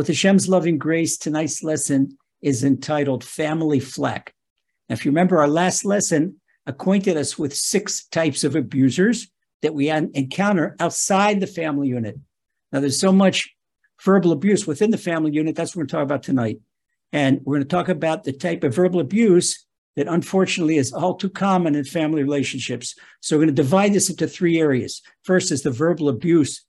with Hashem's loving grace, tonight's lesson is entitled Family Flack. Now, if you remember, our last lesson acquainted us with six types of abusers that we encounter outside the family unit. Now, there's so much verbal abuse within the family unit. That's what we're going to talk about tonight. And we're going to talk about the type of verbal abuse that unfortunately is all too common in family relationships. So we're going to divide this into three areas. First is the verbal abuse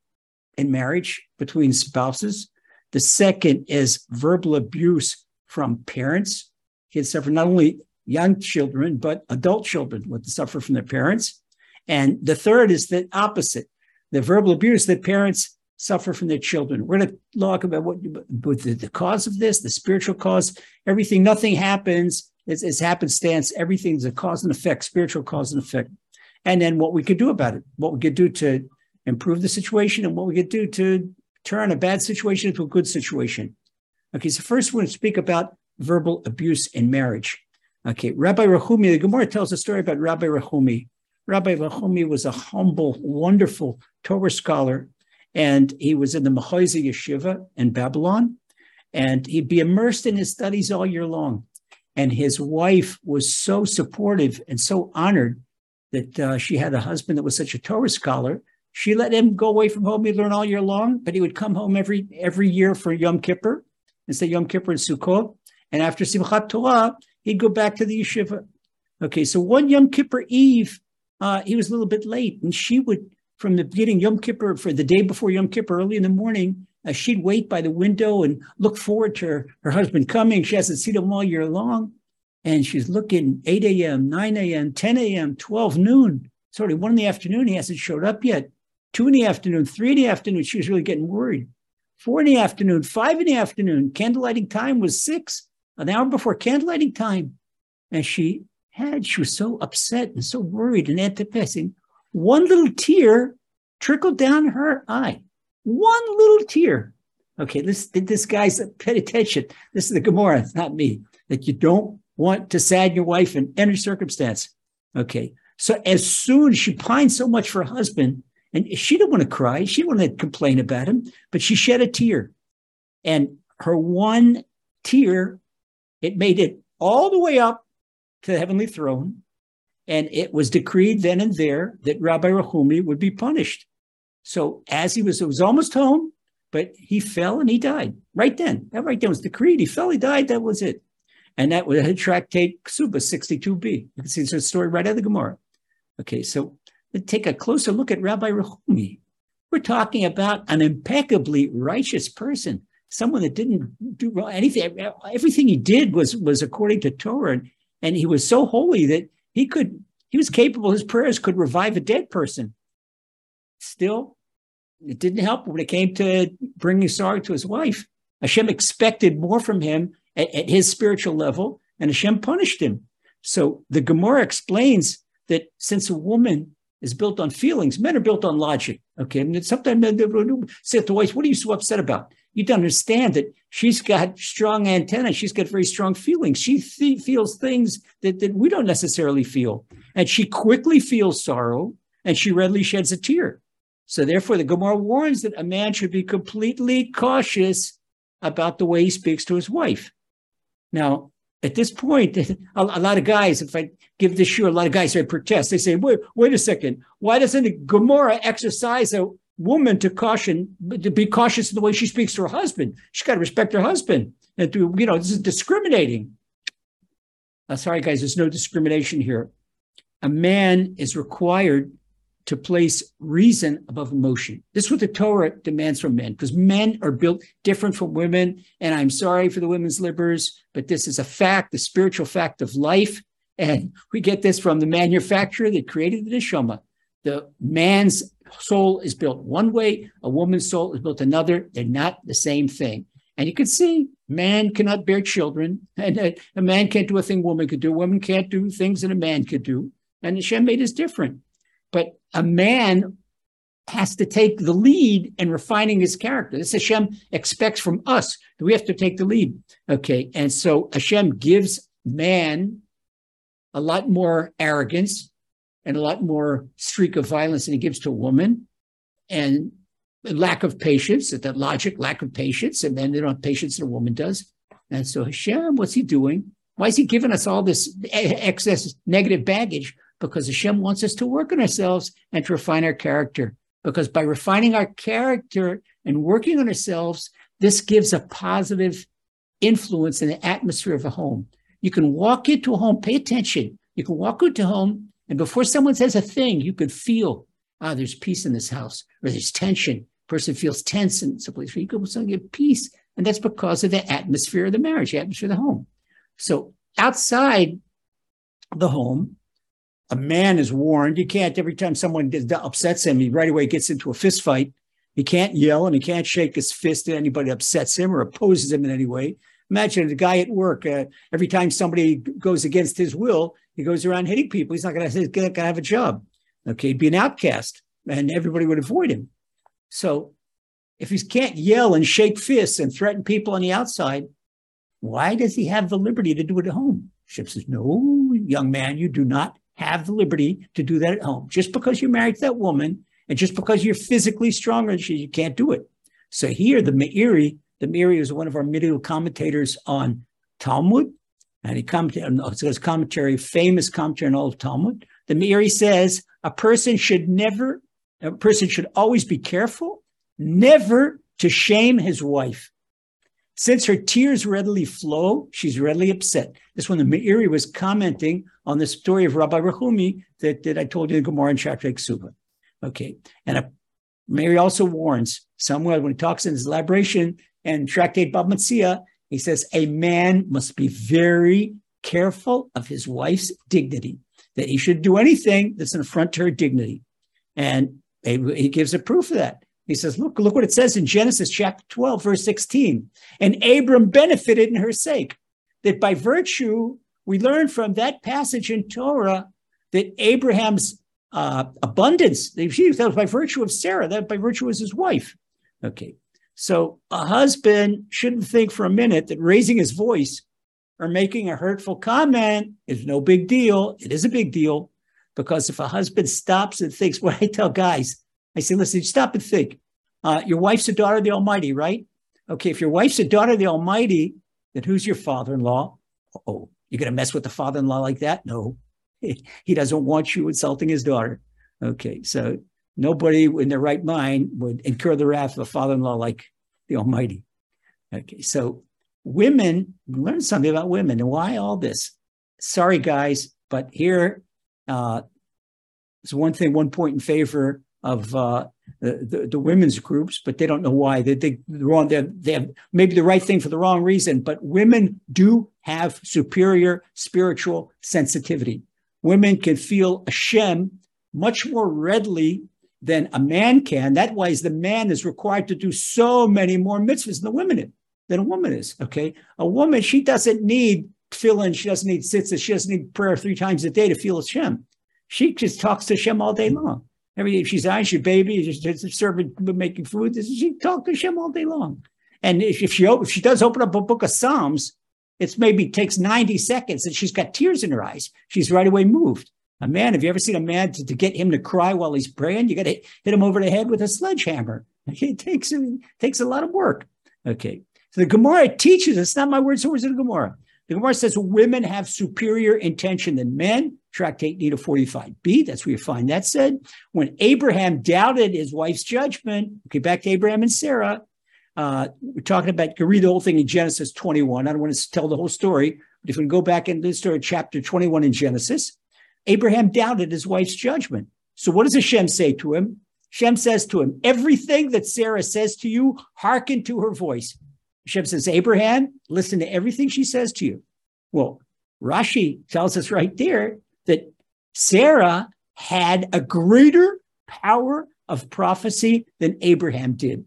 in marriage between spouses. The second is verbal abuse from parents. Kids suffer not only young children, but adult children would suffer from their parents. And the third is the opposite, the verbal abuse that parents suffer from their children. We're going to talk about what, the, the, cause of this, the spiritual cause, everything. Nothing happens. It's, it's happenstance. Everything's a cause and effect, spiritual cause and effect. And then what we could do about it, what we could do to improve the situation, and what we could do to turn a bad situation into a good situation. Okay, so first we're going to speak about verbal abuse in marriage. Okay, Rabbi Rahumi, the Gemara tells a story about Rabbi Rahumi. Rabbi Rahumi was a humble, wonderful Torah scholar, and he was in the Mechazi Yeshiva in Babylon, and he'd be immersed in his studies all year long. And his wife was so supportive and so honored that uh, she had a husband that was such a Torah scholar. She let him go away from home. He'd learn all year long, but he would come home every every year for Yom Kippur and say Yom Kippur and Sukkot. And after Simchat Torah, he'd go back to the yeshiva. Okay, so one Yom Kippur Eve, uh, he was a little bit late, and she would, from the beginning, Yom Kippur, for the day before Yom Kippur, early in the morning, uh, she'd wait by the window and look forward to her, her husband coming. She hasn't seen him all year long. And she's looking 8 a.m., 9 a.m., 10 a.m., 12 noon. Already one in the afternoon. He hasn't showed up yet. Two in the afternoon, three in the afternoon. She was really getting worried. Four in the afternoon, five in the afternoon. Candlelighting time was six an hour before candlelighting time. And she had, she was so upset and so worried and anticipating. One little tear trickled down her eye. One little tear. Okay, this this guy's pay attention. This is the Gemara, it's not me. That you don't want to sadden your wife in any circumstance. Okay. So as soon as she pined so much for her husband, and she didn't want to cry, she didn't want to complain about him, but she shed a tear. And her one tear it made it all the way up to the heavenly throne. And it was decreed then and there that Rabbi Rahumi would be punished. So as he was, it was almost home, but he fell and he died right then. That right then was decreed. He fell, he died. That was it. And that was a tractate Ksuba 62b. You can see a story right out of the Gemara. Okay, so take a closer look at Rabbi Rahumi. We're talking about an impeccably righteous person someone that didn't do anything. Everything he did was was according to Torah, and, and he was so holy that he could he was capable. His prayers could revive a dead person. Still, it didn't help when it came to bringing sorrow to his wife. Hashem expected more from him at, at his spiritual level, and Hashem punished him. So the Gemara explains that since a woman is built on feelings, men are built on logic. Okay, and sometimes men say to wife, "What are you so upset about?" you don't understand that she's got strong antenna. She's got very strong feelings. She th- feels things that, that we don't necessarily feel. And she quickly feels sorrow and she readily sheds a tear. So therefore, the Gemara warns that a man should be completely cautious about the way he speaks to his wife. Now, at this point, a, a lot of guys, if I give this shoe, a lot of guys say protest. They say, wait, wait a second. Why doesn't Gemara exercise a, woman to caution, to be cautious in the way she speaks to her husband. She's got to respect her husband. And to, you know, this is discriminating. Uh, sorry, guys, there's no discrimination here. A man is required to place reason above emotion. This is what the Torah demands from men, because men are built different from women. And I'm sorry for the women's libbers, but this is a fact, the spiritual fact of life. And we get this from the manufacturer that created the neshama. The man's soul is built one way, a woman's soul is built another. They're not the same thing. And you can see man cannot bear children, and a, a man can't do a thing woman could do. Woman can't do things that a man could do. And Hashem made is different. But a man has to take the lead in refining his character. This Hashem expects from us that we have to take the lead. Okay. And so Hashem gives man a lot more arrogance and a lot more streak of violence than he gives to a woman. And lack of patience, that logic, lack of patience, and then they don't have patience that a woman does. And so Hashem, what's he doing? Why is he giving us all this excess negative baggage? Because Hashem wants us to work on ourselves and to refine our character. Because by refining our character and working on ourselves, this gives a positive influence in the atmosphere of a home. You can walk into a home, pay attention. You can walk into a home, and before someone says a thing, you could feel, ah, there's peace in this house, or there's tension, person feels tense in someplace where you go suddenly get peace. And that's because of the atmosphere of the marriage, the atmosphere of the home. So outside the home, a man is warned. You can't, every time someone upsets him, he right away gets into a fist fight. He can't yell and he can't shake his fist at anybody upsets him or opposes him in any way. Imagine a guy at work, uh, every time somebody goes against his will, he goes around hitting people. He's not going to have a job. Okay, he'd be an outcast and everybody would avoid him. So if he can't yell and shake fists and threaten people on the outside, why does he have the liberty to do it at home? Ship says, No, young man, you do not have the liberty to do that at home. Just because you're married to that woman and just because you're physically stronger than she, you can't do it. So here, the Meiri, the Meiri is one of our medieval commentators on Talmud, and he commented, his commentary, famous commentary on all of Talmud. The Meiri says a person should never a person should always be careful never to shame his wife. Since her tears readily flow, she's readily upset. This when the Meiri was commenting on the story of Rabbi Rehumi that, that I told you in Gemara in Tractate Ksuba. Okay. And a, Meiri also warns somewhere when he talks in his elaboration and Tractate Bava Metzia, he says a man must be very careful of his wife's dignity, that he should do anything that's an affront to her dignity. And he gives a proof of that. He says, look, look what it says in Genesis chapter 12, verse 16. And Abram benefited in her sake. That by virtue, we learn from that passage in Torah that Abraham's uh, abundance, that was by virtue of Sarah, that by virtue was his wife. Okay. So a husband shouldn't think for a minute that raising his voice or making a hurtful comment is no big deal. It is a big deal. Because if a husband stops and thinks, what I tell guys, I say, listen, stop and think. Uh, your wife's a daughter of the Almighty, right? Okay, if your wife's a daughter of the Almighty, then who's your father in law? Oh, you're going to mess with the father in law like that? No, he doesn't want you insulting his daughter. Okay, so nobody in their right mind would incur the wrath of a father in law like the Almighty. Okay, so women, learn something about women and why all this. Sorry, guys, but here uh, it's one thing, one point in favor of uh, the, the, the, women's groups, but they don't know why. They, they, they're wrong. They're, they have maybe the right thing for the wrong reason, but women do have superior spiritual sensitivity. Women can feel a Hashem much more readily than a man can. That why is the man is required to do so many more mitzvahs than the women than a woman is. Okay, a woman she doesn't need tefillin. She doesn't need tzitzit. She doesn't need prayer three times a day to feel Hashem. She just talks to Hashem all day long. Every she's she's baby, she's serving, making food. She talks to Hashem all day long. And if, if she if she does open up a book of Psalms, it's maybe takes 90 seconds and she's got tears in her eyes. She's right away moved. A man, have you ever seen a man to, to get him to cry while he's praying? You got to hit him over the head with a sledgehammer. It takes, it takes a lot of work. Okay. So the Gemara teaches, it's not my words, it's words of the Gemara. The Gemara says women have superior intention than men. Tractate Nida 45b, that's where you find that said. When Abraham doubted his wife's judgment, okay, back to Abraham and Sarah, uh, we're talking about, you can read the whole thing in Genesis 21. I don't want to tell the whole story, but if we go back into the story, chapter 21 in Genesis, Abraham doubted his wife's judgment. So what does Hashem say to him? Hashem says to him, everything that Sarah says to you, hearken to her voice. Hashem says, Abraham, listen to everything she says to you. Well, Rashi tells us right there that Sarah had a greater power of prophecy than Abraham did.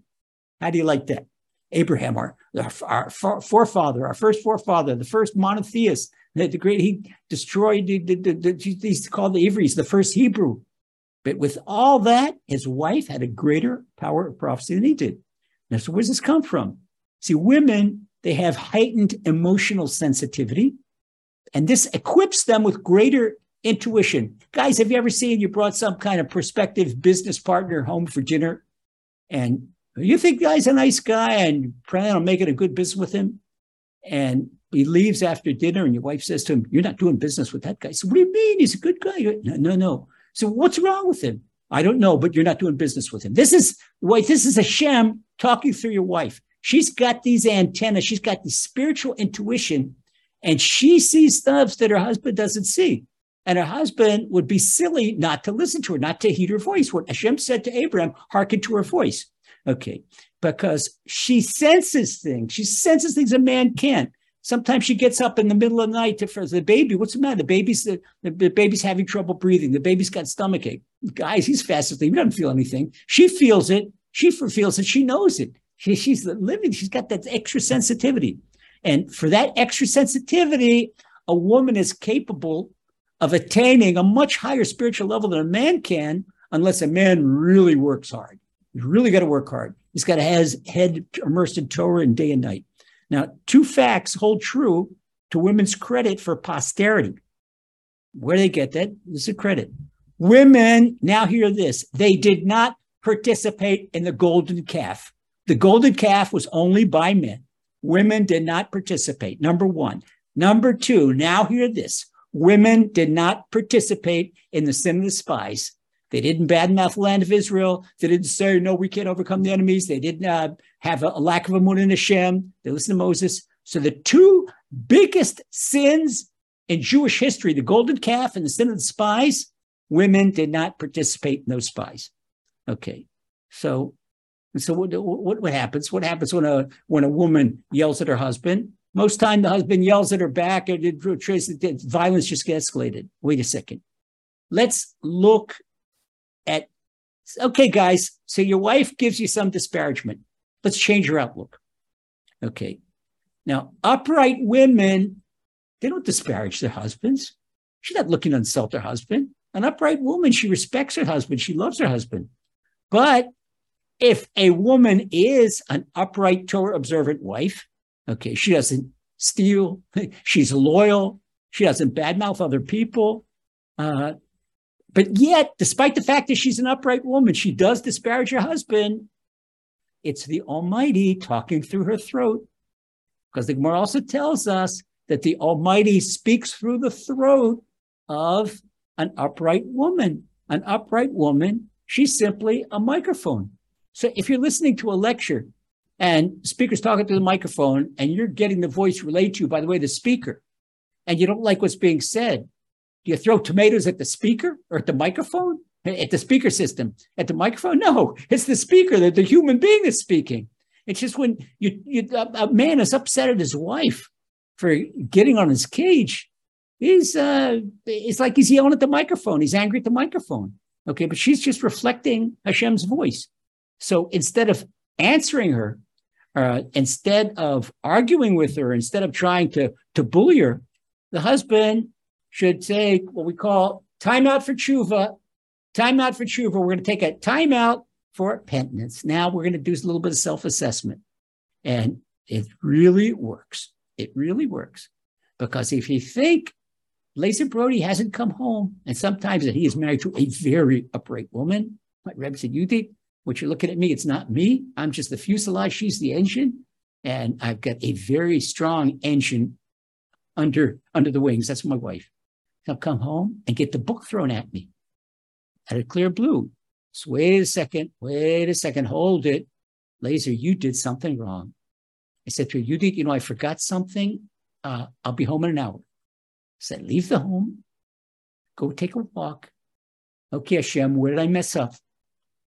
How do you like that? Abraham, our, our, our forefather, our first forefather, the first monotheist, the, the great, he destroyed, the, the, the, he's called the Ivris, the first Hebrew. But with all that, his wife had a greater power of prophecy than he did. Now, so where does this come from? See, women, they have heightened emotional sensitivity, and this equips them with greater intuition. Guys, have you ever seen you brought some kind of prospective business partner home for dinner? And you think the guy's a nice guy and plan on making a good business with him. And he leaves after dinner, and your wife says to him, You're not doing business with that guy. So, what do you mean? He's a good guy. No, no, no. So, what's wrong with him? I don't know, but you're not doing business with him. This is wait, this is Hashem talking through your wife. She's got these antennas, she's got the spiritual intuition, and she sees stuff that her husband doesn't see. And her husband would be silly not to listen to her, not to heed her voice. What Hashem said to Abraham, hearken to her voice. Okay, because she senses things. She senses things a man can't. Sometimes she gets up in the middle of the night to, for the baby. What's the matter? The baby's the, the baby's having trouble breathing. The baby's got stomach ache. Guys, he's fast asleep. He doesn't feel anything. She feels it. She feels it. She knows it. She, she's living. She's got that extra sensitivity, and for that extra sensitivity, a woman is capable of attaining a much higher spiritual level than a man can, unless a man really works hard. He's really got to work hard. He's got to have his head immersed in Torah and day and night. Now, two facts hold true to women's credit for posterity. Where they get that? This is a credit. Women, now hear this, they did not participate in the golden calf. The golden calf was only by men. Women did not participate. Number one. Number two, now hear this. Women did not participate in the sin of the spies. They didn't badmouth the land of Israel. They didn't say, no, we can't overcome the enemies. They didn't uh, have a, a, lack of a in Hashem. They listened to Moses. So the two biggest sins in Jewish history, the golden calf and the sin of the spies, women did not participate in those spies. Okay. So, so what, what, what happens? What happens when a, when a woman yells at her husband? Most time the husband yells at her back and it, violence just gets escalated. Wait a second. Let's look at, okay, guys, so your wife gives you some disparagement. Let's change your outlook. Okay. Now, upright women, they don't disparage their husbands. She's not looking to insult her husband. An upright woman, she respects her husband. She loves her husband. But if a woman is an upright Torah observant wife, okay, she doesn't steal, she's loyal, she doesn't badmouth other people, uh, but yet, despite the fact that she's an upright woman, she does disparage her husband. It's the Almighty talking through her throat. Because the Gemara also tells us that the Almighty speaks through the throat of an upright woman. An upright woman, she's simply a microphone. So if you're listening to a lecture and speaker's talking to the microphone and you're getting the voice relayed to you by the way the speaker, and you don't like what's being said, do you throw tomatoes at the speaker or at the microphone? At the speaker system? At the microphone? No, it's the speaker, the, the human being that's speaking. It's just when you, you a, man is upset at his wife for getting on his cage, he's uh it's like he's yelling at the microphone. He's angry at the microphone. Okay, but she's just reflecting Hashem's voice. So instead of answering her, uh, instead of arguing with her, instead of trying to to bully her, the husband should take what we call timeout for tshuva. Timeout for tshuva. We're going to take a timeout for penitence. Now we're going to do a little bit of self assessment. And it really works. It really works. Because if you think Lazer Brody hasn't come home, and sometimes that he is married to a very upright woman, like Reb said, you did, what you're looking at me, it's not me. I'm just the fuselage. She's the engine. And I've got a very strong engine under under the wings. That's my wife. I'll come home and get the book thrown at me out of clear blue. So wait a second, wait a second, hold it. Lazer, you did something wrong. I said to her, you did, you know, I forgot something. Uh, I'll be home in an hour. I said, leave the home, go take a walk. Okay, Hashem, where did I mess up?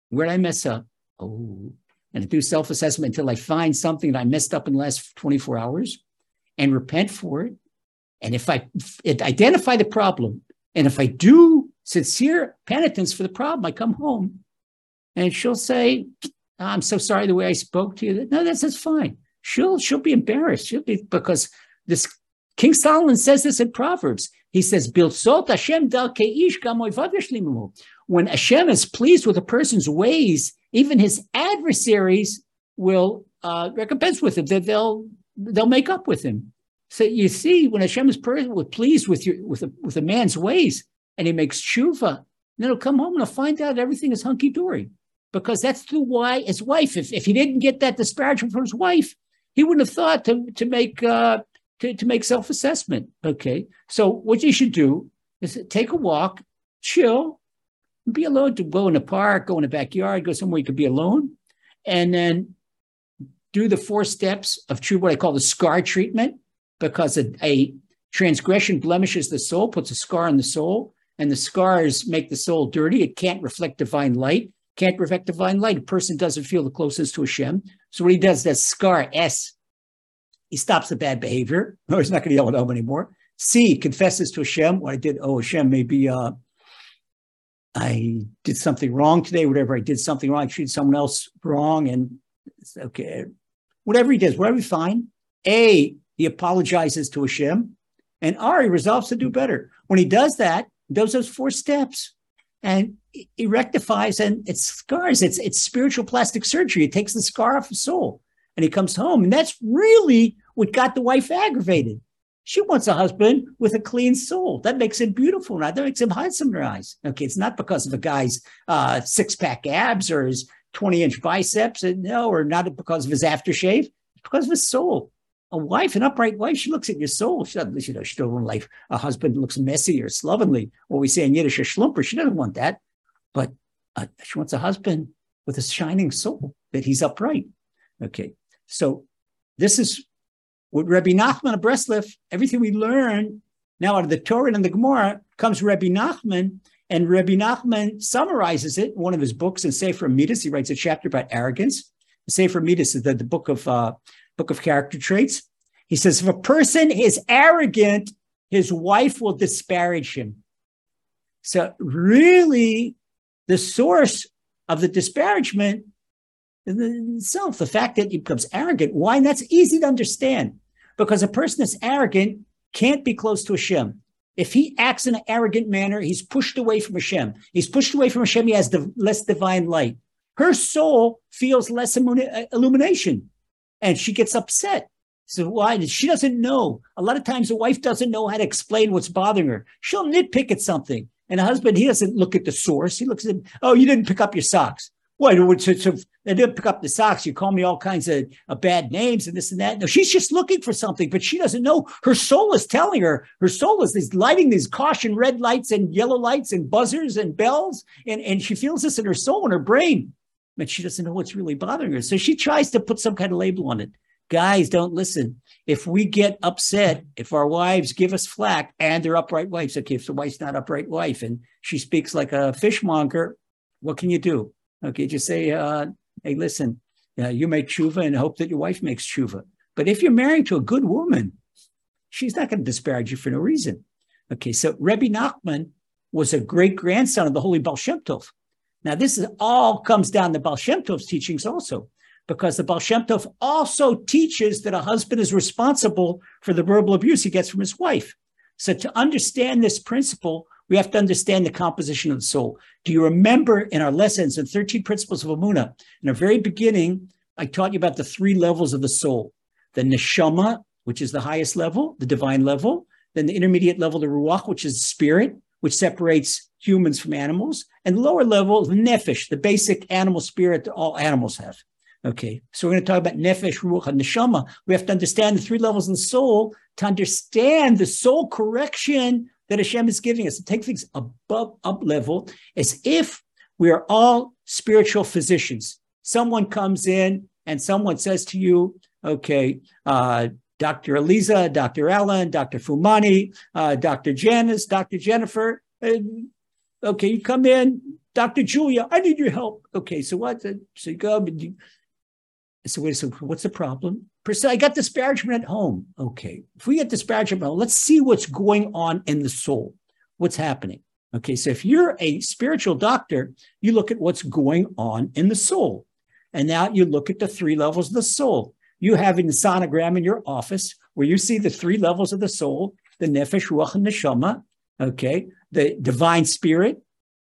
Where did I mess up? Oh, and I do self assessment until I find something that I messed up in the last 24 hours and repent for it and if I identify the problem, and if I do sincere penitence for the problem, I come home and she'll say, I'm so sorry the way I spoke to you. No, that's, that's fine. She'll, she'll be embarrassed. She'll be, because this King Solomon says this in Proverbs. He says, Bilsot Hashem dal When Hashem is pleased with a person's ways, even his adversaries will uh, recompense with him. That they'll, they'll make up with him. So you see, when Hashem is pleased with your with a, with a man's ways, and he makes tshuva, then he'll come home and he'll find out everything is hunky dory, because that's the why his wife. If, if he didn't get that disparagement from his wife, he wouldn't have thought to, to make uh, to, to make self-assessment. Okay. So what you should do is take a walk, chill, be alone to go in the park, go in the backyard, go somewhere you could be alone, and then do the four steps of true what I call the scar treatment, because a, a transgression blemishes the soul, puts a scar on the soul, and the scars make the soul dirty. It can't reflect divine light, can't reflect divine light. A person doesn't feel the closest to Hashem. So what he does, that scar S, he stops the bad behavior. No, he's not going to yell at him anymore. C, confesses to Hashem what I did. Oh, Hashem, maybe uh, I did something wrong today, whatever I did something wrong, I treated someone else wrong, and okay. Whatever he does, whatever he find. A, he apologizes to Hashem, and R, he resolves to do better. When he does that, he does those four steps, and he rectifies, and it scars. It's it's spiritual plastic surgery. It takes the scar off the soul, and he comes home, and that's really what got the wife aggravated. She wants a husband with a clean soul. That makes him beautiful. Now that makes him handsome in her eyes. Okay, it's not because of a guy's uh, six pack abs or his 20 inch biceps. And no, or not because of his aftershave. It's because of his soul. A wife, an upright wife, she looks at your soul. She doesn't, you know, she doesn't want life. A husband looks messy or slovenly. What we say in Yiddish, a schlumper. She doesn't want that. But uh, she wants a husband with a shining soul that he's upright. Okay, so this is with Rabbi Nachman of Breslev, everything we learn now out of the Torah and the Gemara comes Rabbi Nachman, and Rabbi Nachman summarizes it in one of his books in Sefer Midas. He writes a chapter about arrogance. Sefer Midas is the, the book of uh, book of character traits. He says, if a person is arrogant, his wife will disparage him. So really, the source of the disparagement itself, the fact that he becomes arrogant. Why? And that's easy to understand because a person that's arrogant can't be close to Hashem. If he acts in an arrogant manner, he's pushed away from Hashem. He's pushed away from Hashem. He has the less divine light. Her soul feels less uh, illumination and she gets upset. So why? She doesn't know. A lot of times a wife doesn't know how to explain what's bothering her. She'll nitpick at something. And a husband, he doesn't look at the source. He looks at, oh, you didn't pick up your socks. So they didn't pick up the socks. You call me all kinds of, of bad names and this and that. No, she's just looking for something, but she doesn't know. Her soul is telling her. Her soul is, is lighting these caution red lights and yellow lights and buzzers and bells, and and she feels this in her soul and her brain, but she doesn't know what's really bothering her. So she tries to put some kind of label on it. Guys, don't listen. If we get upset, if our wives give us flack and they're upright wives, okay, if the wife's not upright wife and she speaks like a fishmonger, what can you do? Okay, just say, uh, hey, listen, uh, you make tshuva and hope that your wife makes tshuva. But if you're married to a good woman, she's not going to disparage you for no reason. Okay, so Rebbe Nachman was a great grandson of the Holy Baal Shem Tov. Now, this is all comes down to Baal Shem Tov's teachings also, because the Baal Shem Tov also teaches that a husband is responsible for the verbal abuse he gets from his wife. So to understand this principle, we have to understand the composition of the soul. Do you remember in our lessons in 13 Principles of Emuna, in the very beginning, I taught you about the three levels of the soul the neshama, which is the highest level, the divine level, then the intermediate level, the ruach, which is spirit, which separates humans from animals, and lower level, the nefesh, the basic animal spirit that all animals have. Okay, so we're going to talk about nefesh, ruach, and neshama. We have to understand the three levels of the soul to understand the soul correction that Hashem is giving us to take things above up level as if we are all spiritual physicians. Someone comes in and someone says to you, okay, uh, Dr. Eliza, Dr. Ellen, Dr. Fumani, uh, Dr. Janice, Dr. Jennifer. Uh, okay, you come in, Dr. Julia, I need your help. Okay, so what? So you go, so wait, so what's the problem? I got disparagement at home. Okay. If we get disparagement, let's see what's going on in the soul. What's happening? Okay. So if you're a spiritual doctor, you look at what's going on in the soul. And now you look at the three levels of the soul. You have a sonogram in your office where you see the three levels of the soul, the nefesh, ruach, and neshama. Okay. The divine spirit,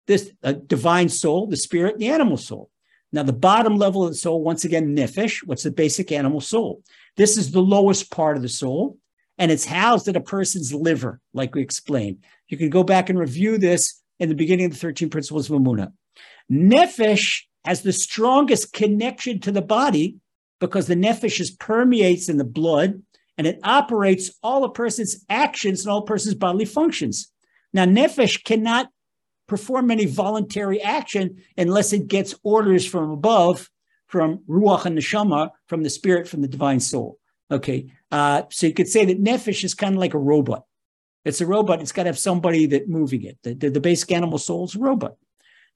this uh, divine soul, the spirit, the animal soul. Now, the bottom level of the soul, once again, nefesh, what's the basic animal soul? This is the lowest part of the soul, and it's housed in a person's liver, like we explained. You can go back and review this in the beginning of the 13 principles of Emuna. Nefesh has the strongest connection to the body because the nefesh is permeates in the blood and it operates all a person's actions and all a person's bodily functions. Now, nefesh cannot perform any voluntary action unless it gets orders from above, from ruach and neshama, from the spirit, from the divine soul. Okay, uh, so you could say that nefesh is kind of like a robot. It's a robot. It's got to have somebody that moving it. The, the, the basic animal soul is a robot.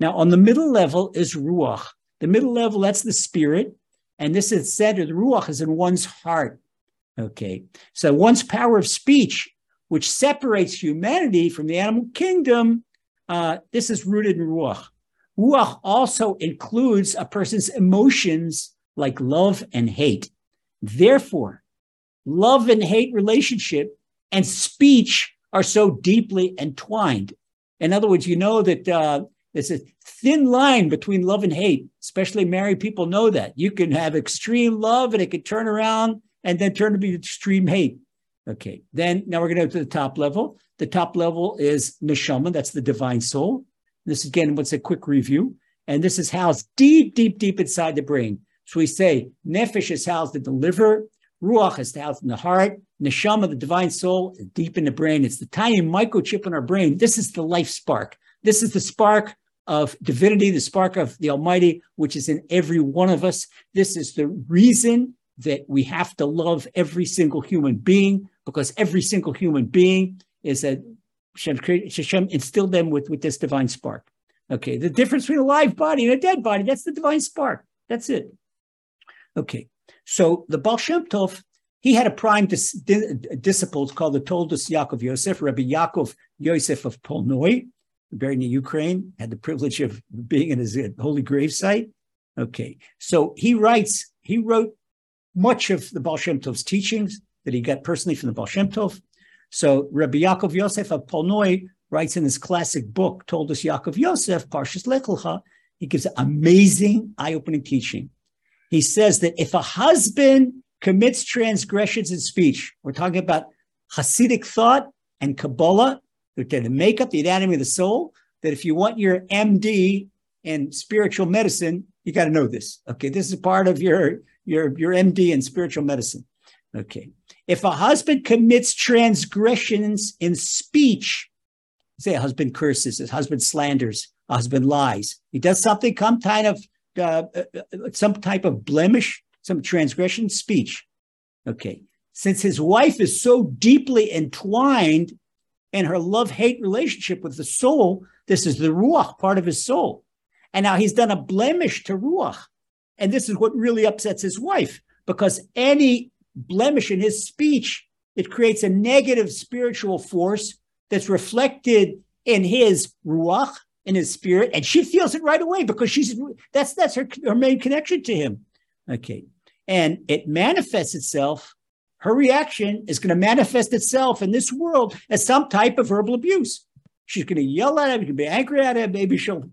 Now, on the middle level is ruach. The middle level, that's the spirit. And this is said the ruach is in one's heart. Okay. So one's power of speech, which separates humanity from the animal kingdom, uh, this is rooted in ruach. Ruach also includes a person's emotions like love and hate. Therefore, love and hate relationship and speech are so deeply entwined. In other words, you know that uh, there's a thin line between love and hate. Especially married people know that. You can have extreme love and it can turn around and then turn to be extreme hate. Okay, then now we're going to go to the top level. The top level is neshama, that's the divine soul. This again, what's a quick review? And this is housed deep, deep, deep inside the brain. So we say nefesh is housed in the liver, ruach is housed in the heart, neshama, the divine soul, is deep in the brain. It's the tiny microchip in our brain. This is the life spark. This is the spark of divinity, the spark of the Almighty, which is in every one of us. This is the reason that we have to love every single human being because every single human being is a Hashem, instilled them with, with this divine spark. Okay, the difference between a live body and a dead body, that's the divine spark. That's it. Okay, so the Baal Shem Tov, he had a prime dis- di- disciple called the Toldus Yaakov Yosef, Rabbi Yaakov Yosef of Polnoy, buried in Ukraine, had the privilege of being in his uh, holy grave site. Okay, so he writes, he wrote much of the Baal Shem Tov's teachings that he got personally from the Baal Shem Tov. So Rabbi Yaakov Yosef of Polnoy writes in his classic book, Toldus Yaakov Yosef, Parshas Lech he gives amazing, eye-opening teaching. He says that if a husband commits transgressions in speech, we're talking about Hasidic thought and Kabbalah, to make up the anatomy of the soul, that if you want your MD in spiritual medicine, you got to know this. Okay, this is part of your your your MD in spiritual medicine. Okay, if a husband commits transgressions in speech, say a husband curses, a husband slanders, a husband lies, he does something, some kind of uh, uh, some type of blemish, some transgression speech. Okay, since his wife is so deeply entwined in her love-hate relationship with the soul, this is the ruach part of his soul, and now he's done a blemish to ruach, and this is what really upsets his wife because any blemish in his speech, it creates a negative spiritual force that's reflected in his ruach, in his spirit, and she feels it right away because she's that's that's her, her main connection to him. Okay. And it manifests itself, her reaction is going to manifest itself in this world as some type of verbal abuse. She's going to yell at him, she can be angry at him, maybe she'll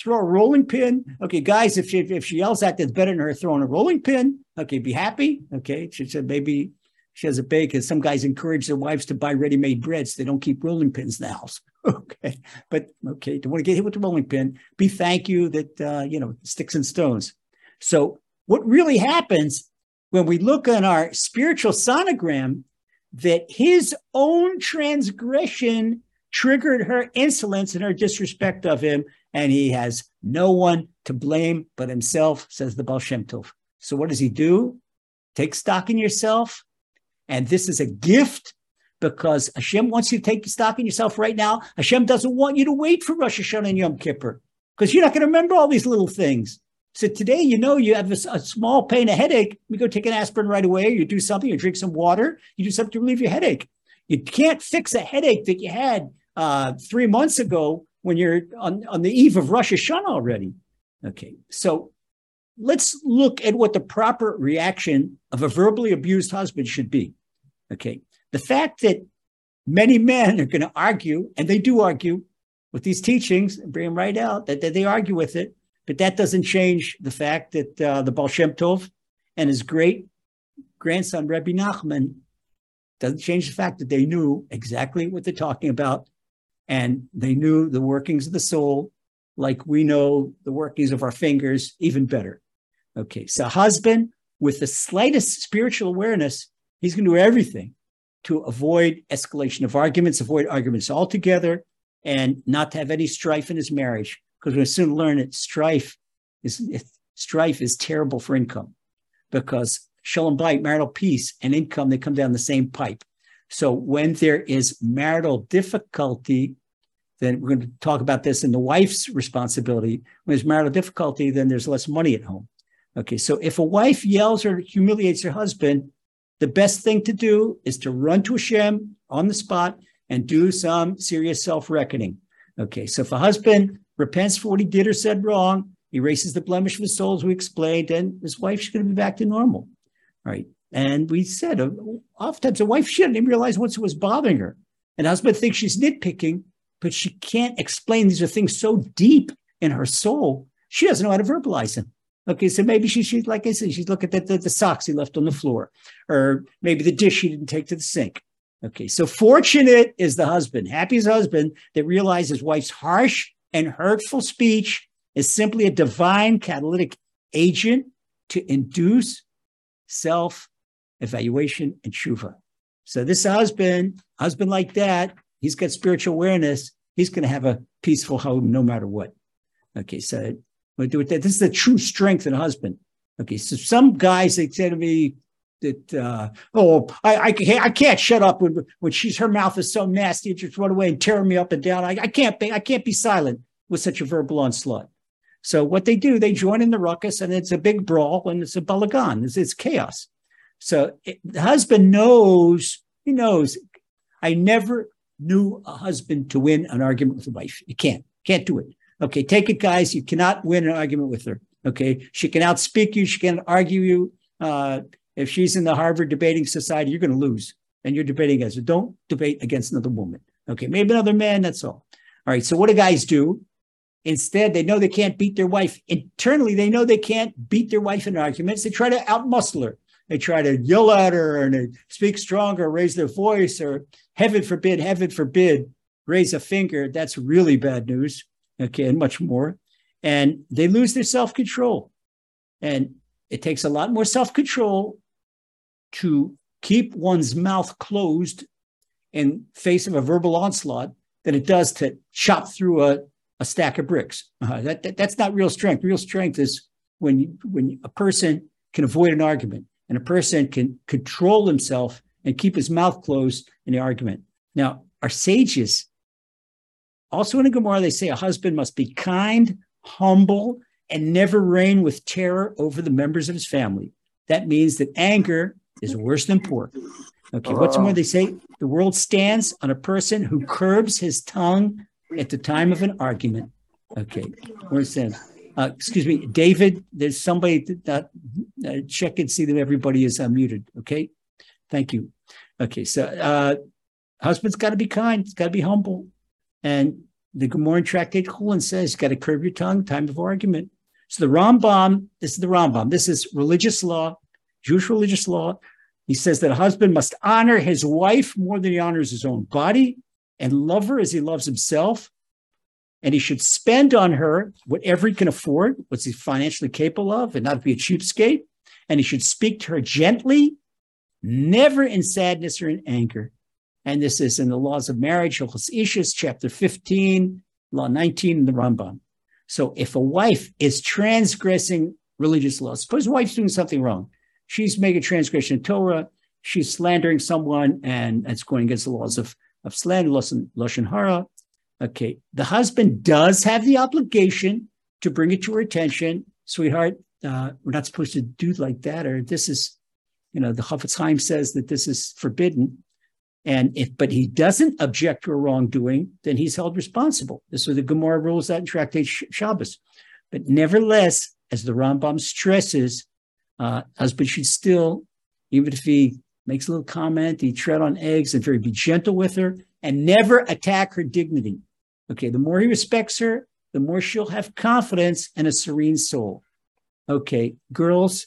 throw a rolling pin. Okay, guys, if she if she yells at that's better than her throwing a rolling pin. Okay, be happy. Okay, she said maybe she has a bake because some guys encourage their wives to buy ready-made bread so they don't keep rolling pins in the house. okay, but okay, don't want to get hit with the rolling pin. Be thank you that uh, you know sticks and stones. So what really happens when we look on our spiritual sonogram that his own transgression triggered her insolence and her disrespect of him, and he has no one to blame but himself, says the Baal Shem Tov. So what does he do? Take stock in yourself. And this is a gift because Hashem wants you to take stock in yourself right now. Hashem doesn't want you to wait for Rosh Hashanah and Yom Kippur because you're not going to remember all these little things. So today, you know, you have a, a, small pain, a headache. You go take an aspirin right away. You do something, you drink some water, you do something to relieve your headache. You can't fix a headache that you had uh, three months ago when you're on, on the eve of Rosh Hashanah already. Okay, so let's look at what the proper reaction of a verbally abused husband should be. Okay, the fact that many men are going to argue, and they do argue with these teachings bring them right out, that, that they argue with it, but that doesn't change the fact that uh, the Baal Shem Tov and his great grandson, Rabbi Nachman, doesn't change the fact that they knew exactly what they're talking about and they knew the workings of the soul like we know the workings of our fingers even better. Okay, so husband with the slightest spiritual awareness, he's going to do everything to avoid escalation of arguments, avoid arguments altogether, and not to have any strife in his marriage. Because we'll soon learn that strife is strife is terrible for income, because shalom bayit, marital peace, and income they come down the same pipe. So when there is marital difficulty, then we're going to talk about this in the wife's responsibility. When there's marital difficulty, then there's less money at home. Okay, so if a wife yells or humiliates her husband, the best thing to do is to run to a Hashem on the spot and do some serious self reckoning. Okay, so if a husband repents for what he did or said wrong, erases the blemish of his soul, as we explained, and his wife's going to be back to normal. All right. And we said, uh, oftentimes a wife she shouldn't even realize what was bothering her. And husband thinks she's nitpicking, but she can't explain these are things so deep in her soul. She doesn't know how to verbalize them. Okay, so maybe she, she like I said, she's looking at the, the socks he left on the floor, or maybe the dish he didn't take to the sink. Okay, so fortunate is the husband, happy is husband that realizes his wife's harsh and hurtful speech is simply a divine catalytic agent to induce self evaluation and shuva. So this husband, husband like that, he's got spiritual awareness. He's going to have a peaceful home no matter what. Okay, so we do it. This is the true strength in a husband. Okay, so some guys they say to me that, uh, oh, I, I can't, I can't shut up when when she's her mouth is so nasty, it just run away and tear me up and down. I, I can't be, I can't be silent with such a verbal onslaught. So what they do, they join in the ruckus, and it's a big brawl, and it's a balagan. It's, it's chaos. So it, the husband knows, he knows. I never knew a husband to win an argument with a wife. You can't, can't do it. Okay, take it, guys. You cannot win an argument with her. Okay, she can outspeak you. She can argue you. Uh, if she's in the Harvard debating society, you're going to lose, and you're debating against her. Don't debate against another woman. Okay, maybe another man. That's all. All right. So what do guys do? Instead, they know they can't beat their wife. Internally, they know they can't beat their wife in arguments. They try to outmuscle her. They try to yell at her and speak stronger, raise their voice, or heaven forbid, heaven forbid, raise a finger. That's really bad news okay, and much more. And they lose their self control. And it takes a lot more self control to keep one's mouth closed in face of a verbal onslaught than it does to chop through a, a stack of bricks. Uh, that, that, that's not real strength. Real strength is when you, when a person can avoid an argument and a person can control himself and keep his mouth closed in the argument. Now, our sages also in the Gemara, they say a husband must be kind, humble, and never reign with terror over the members of his family. That means that anger is worse than pork. Okay, what's more, they say the world stands on a person who curbs his tongue at the time of an argument. Okay, where says, uh, excuse me, David, there's somebody that uh, check and see that everybody is unmuted. Okay, thank you. Okay, so uh, husband's got to be kind, he's got to be humble, and the Gemara Tractate Chulin says you got to curb your tongue, time of argument. So the Rambam, this is the Rambam. This is religious law, Jewish religious law. He says that a husband must honor his wife more than he honors his own body and love her as he loves himself. And he should spend on her whatever he can afford, what's he financially capable of, and not be a cheapskate. And he should speak to her gently, never in sadness or in anger. And this is in the laws of marriage, Hilchos Ishus, chapter 15, law 19 in the Rambam. So if a wife is transgressing religious laws, suppose a wife's doing something wrong. She's making transgression of Torah, she's slandering someone, and it's going against the laws of, of slander, Lashon Hara. Okay, the husband does have the obligation to bring it to her attention. Sweetheart, uh, we're not supposed to do like that, or this is, you know, the Chafetz Chaim says that this is forbidden. And if, but he doesn't object to a wrongdoing, then he's held responsible. This is the Gemara rules that in Tractate Shabbos. But nevertheless, as the Rambam stresses, uh, husband should still, even if he makes a little comment, he tread on eggs and very be gentle with her and never attack her dignity. Okay, the more he respects her, the more she'll have confidence and a serene soul. Okay, girls,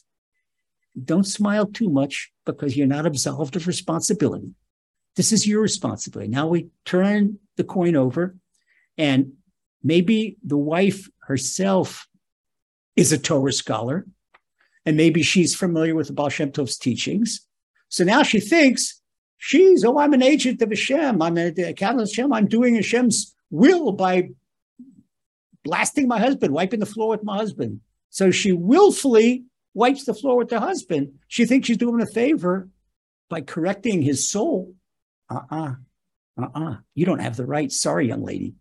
don't smile too much because you're not absolved of responsibility. This is your responsibility. Now we turn the coin over and maybe the wife herself is a Torah scholar, and maybe she's familiar with the Baal Shem Tov's teachings. So now she thinks she's, oh, I'm an agent of Hashem. I'm a, a catalyst Hashem. I'm doing Hashem's will by blasting my husband, wiping the floor with my husband. So she willfully wipes the floor with her husband. She thinks she's doing a favor by correcting his soul. Uh-uh. Uh-uh. You don't have the right. Sorry, young lady.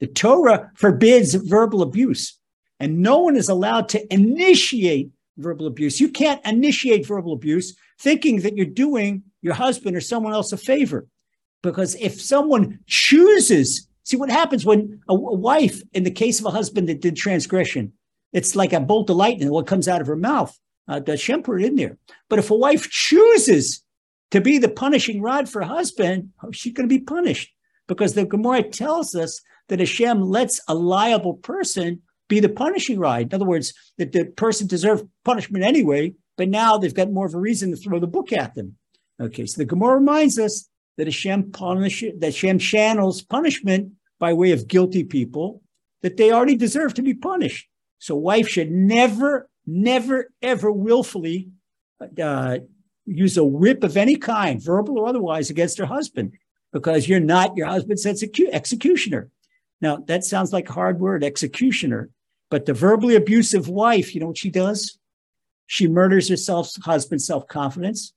The Torah forbids verbal abuse, and no one is allowed to initiate verbal abuse. You can't initiate verbal abuse thinking that you're doing your husband or someone else a favor. Because if someone chooses, see what happens when a, a wife, in the case of a husband that did transgression, it's like a bolt of lightning, what comes out of her mouth. Uh, Hashem put in there. But if a wife chooses to be the punishing rod for a husband, she's going to be punished because the Gemara tells us that Hashem lets a liable person be the punishing rod. In other words, that the person deserved punishment anyway, but now they've got more of a reason to throw the book at them. Okay, so the Gemara reminds us that Hashem punish that Hashem channels punishment by way of guilty people that they already deserve to be punished. So wife should never, never, ever willfully uh, use a whip of any kind, verbal or otherwise, against her husband because you're not your husband's execu- executioner. Now, that sounds like a hard word, executioner. But the verbally abusive wife, you know what she does? She murders her husband's self confidence.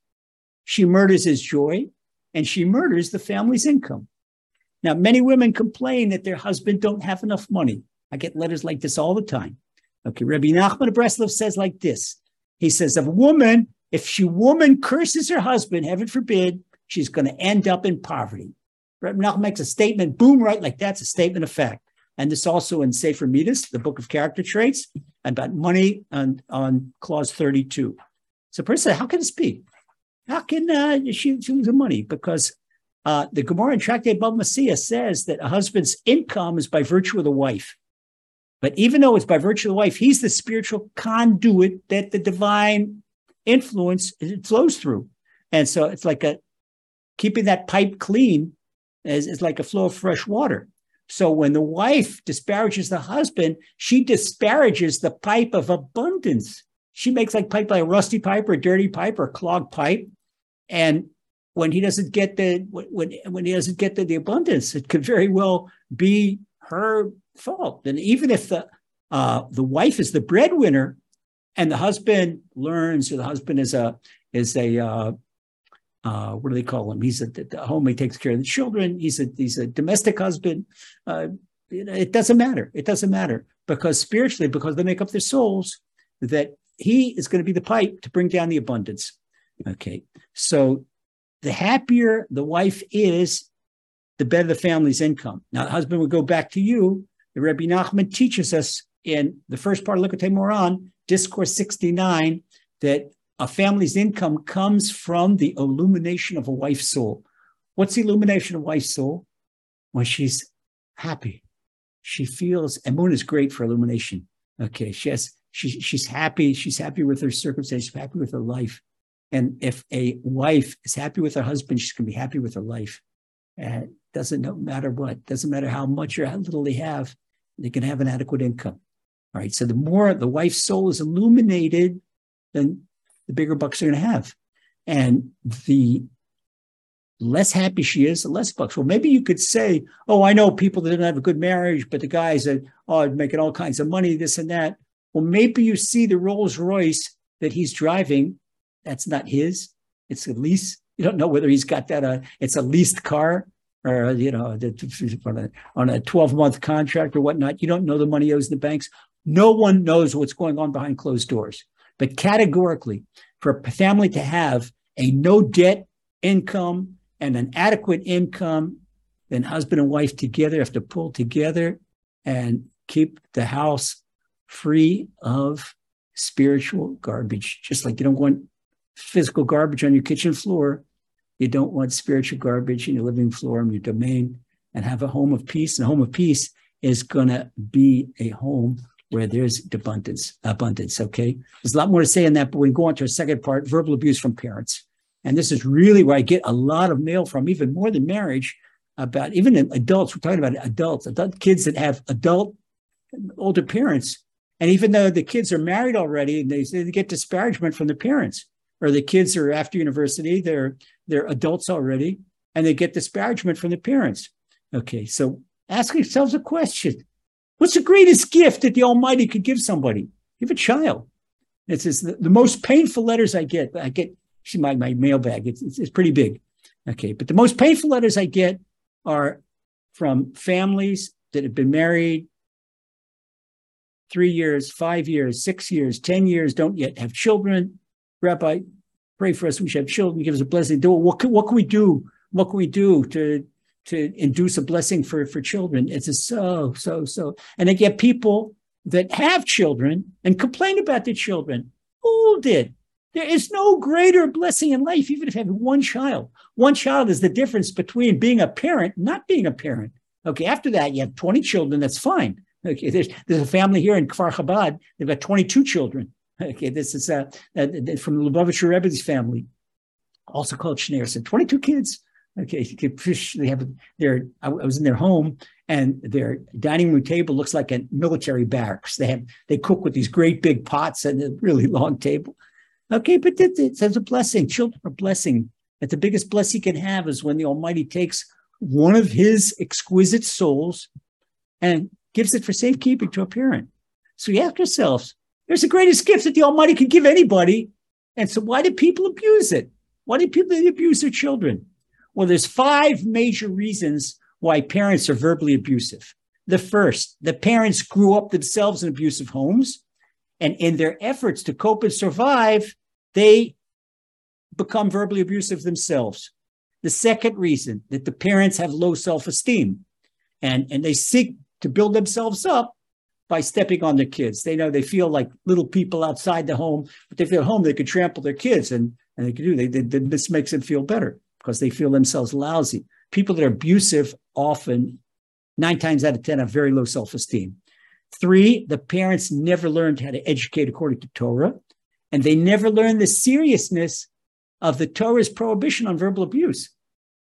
She murders his joy and she murders the family's income. Now, many women complain that their husband don't have enough money. I get letters like this all the time. Okay, Rabbi Nachman of Breslov says like this. He says, "If a woman, if she woman curses her husband, heaven forbid, she's going to end up in poverty." Rabbi Nachman makes a statement, boom, right like that's a statement of fact and this also in Sefer Midas, the book of character traits, about money on, on clause 32. So person how can this be? How can uh, she, she the money? Because uh, the Gemara in Tractate Bava Metzia says that a husband's income is by virtue of the wife. But even though it's by virtue of the wife, he's the spiritual conduit that the divine influence flows through. And so it's like a keeping that pipe clean is, is like a flow of fresh water. So when the wife disparages the husband, she disparages the pipe of abundance. She makes like pipe like a rusty pipe or a dirty pipe or a clogged pipe. And when he doesn't get the when when he doesn't get the, the abundance, it could very well be her fault. And even if the uh, the wife is the breadwinner, and the husband learns, or the husband is a is a uh, uh, what do they call him? He's a the home. He takes care of the children. He's a he's a domestic husband. Uh, it doesn't matter. It doesn't matter because spiritually, because they make up their souls, that he is going to be the pipe to bring down the abundance. Okay, so the happier the wife is, the better the family's income. Now, the husband would go back to you. The Rabbi Nachman teaches us in the first part of Likutei Moharan, Discourse 69, that a family's income comes from the illumination of a wife's soul. What's the illumination of a wife's soul? When she's happy. She feels, and Moon is great for illumination. Okay, she has, she, she's happy. She's happy with her circumstances, happy with her life. And if a wife is happy with her husband, she's going to be happy with her life. And it doesn't matter what, doesn't matter how much or how little they have, they can have an adequate income. All right. So the more the wife's soul is illuminated, then the bigger bucks they're going to have. And the less happy she is, the less bucks. Well, maybe you could say, oh, I know people that didn't have a good marriage, but the guys that oh, making all kinds of money, this and that. Well, maybe you see the Rolls Royce that he's driving. That's not his. It's a lease. You don't know whether he's got that. Uh, it's a leased car or, you know, on a 12 month contract or whatnot. You don't know the money owes the banks. No one knows what's going on behind closed doors. But categorically, for a family to have a no debt income and an adequate income, then husband and wife together have to pull together and keep the house free of spiritual garbage. Just like you don't want physical garbage on your kitchen floor, you don't want spiritual garbage in your living floor and your domain, and have a home of peace. And a home of peace is going to be a home where there's abundance, abundance. Okay. There's a lot more to say on that, but we go on to a second part, verbal abuse from parents. And this is really where I get a lot of mail from, even more than marriage. about even adults. We're talking about adults, adult kids that have adult older parents. And even though the kids are married already, they, they get disparagement from the parents, or the kids are after university, they're they're adults already, and they get disparagement from the parents. Okay, so ask yourselves a question: What's the greatest gift that the Almighty could give somebody? Give a child. It's the, the most painful letters I get. I get my my mailbag. It's, it's it's pretty big. Okay, but the most painful letters I get are from families that have been married three years, five years, six years, 10 years, don't yet have children. Rabbi, pray for us. We should have children. Give us a blessing. Do what can, what can we do? What can we do to to induce a blessing for for children? It's a so so so. And I get people that have children and complain about their children. Who did? There is no greater blessing in life, even if you have one child. One child is the difference between being a parent, not being a parent. Okay, after that, you have 20 children, that's fine. Okay, there's, there's a family here in Kfar Chabad, they've got 22 children. Okay, this is uh, uh, from the Lubavitcher Rebbe's family, also called Schneerson. 22 kids. Okay, they have their. I was in their home, and their dining room table looks like a military barracks. They have they cook with these great big pots and a really long table. Okay, but it, it says a blessing. Children are blessing. That the biggest blessing you can have is when the Almighty takes one of His exquisite souls and gives it for safekeeping to a parent. So you ask yourselves, there's the greatest gift that the Almighty can give anybody. And so why do people abuse it? Why do people abuse their children? Well, there's five major reasons why parents are verbally abusive. The first, the parents grew up themselves in abusive homes, and in their efforts to cope and survive, they become verbally abusive themselves. The second reason that the parents have low self-esteem and, and they seek to build themselves up by stepping on their kids. They know they feel like little people outside the home, but they feel at home they could trample their kids, and and they could do. They, they, this makes them feel better because they feel themselves lousy. People that are abusive often, nine times out of ten, have very low self esteem. Three, the parents never learned how to educate according to Torah, and they never learned the seriousness of the Torah's prohibition on verbal abuse.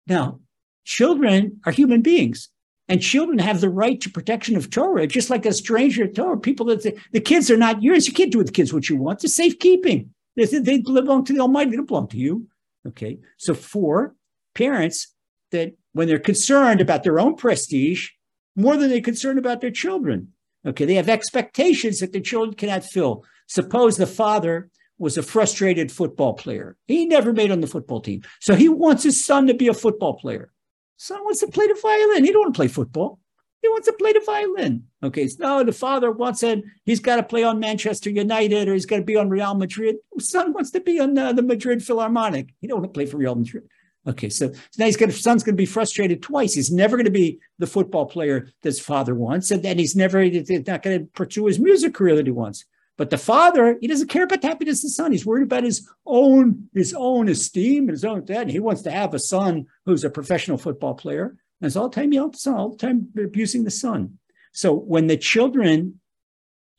Now, children are human beings. And children have the right to protection of Torah, just like a stranger to Torah. People that say, the kids are not yours. You can't do with the kids what you want. It's safekeeping. They, they belong to the Almighty. They don't belong to you. Okay. So for parents that when they're concerned about their own prestige, more than they're concerned about their children. Okay. They have expectations that their children cannot fill. Suppose the father was a frustrated football player. He never made on the football team. So he wants his son to be a football player. Son wants to play the violin. He don't want to play football. He wants to play the violin. Okay, so no, the father wants it. He's got to play on Manchester United or he's got to be on Real Madrid. Son wants to be on uh, the Madrid Philharmonic. He don't want to play for Real Madrid. Okay, so, so now he's going son's going to be frustrated twice. He's never going to be the football player that his father wants, and then he's never he's not going to pursue his music career that he wants. But the father, he doesn't care about the happiness of the son. He's worried about his own, his own esteem and his own that. And he wants to have a son who's a professional football player. And it's all the time yelling the son, all the time abusing the son. So when the children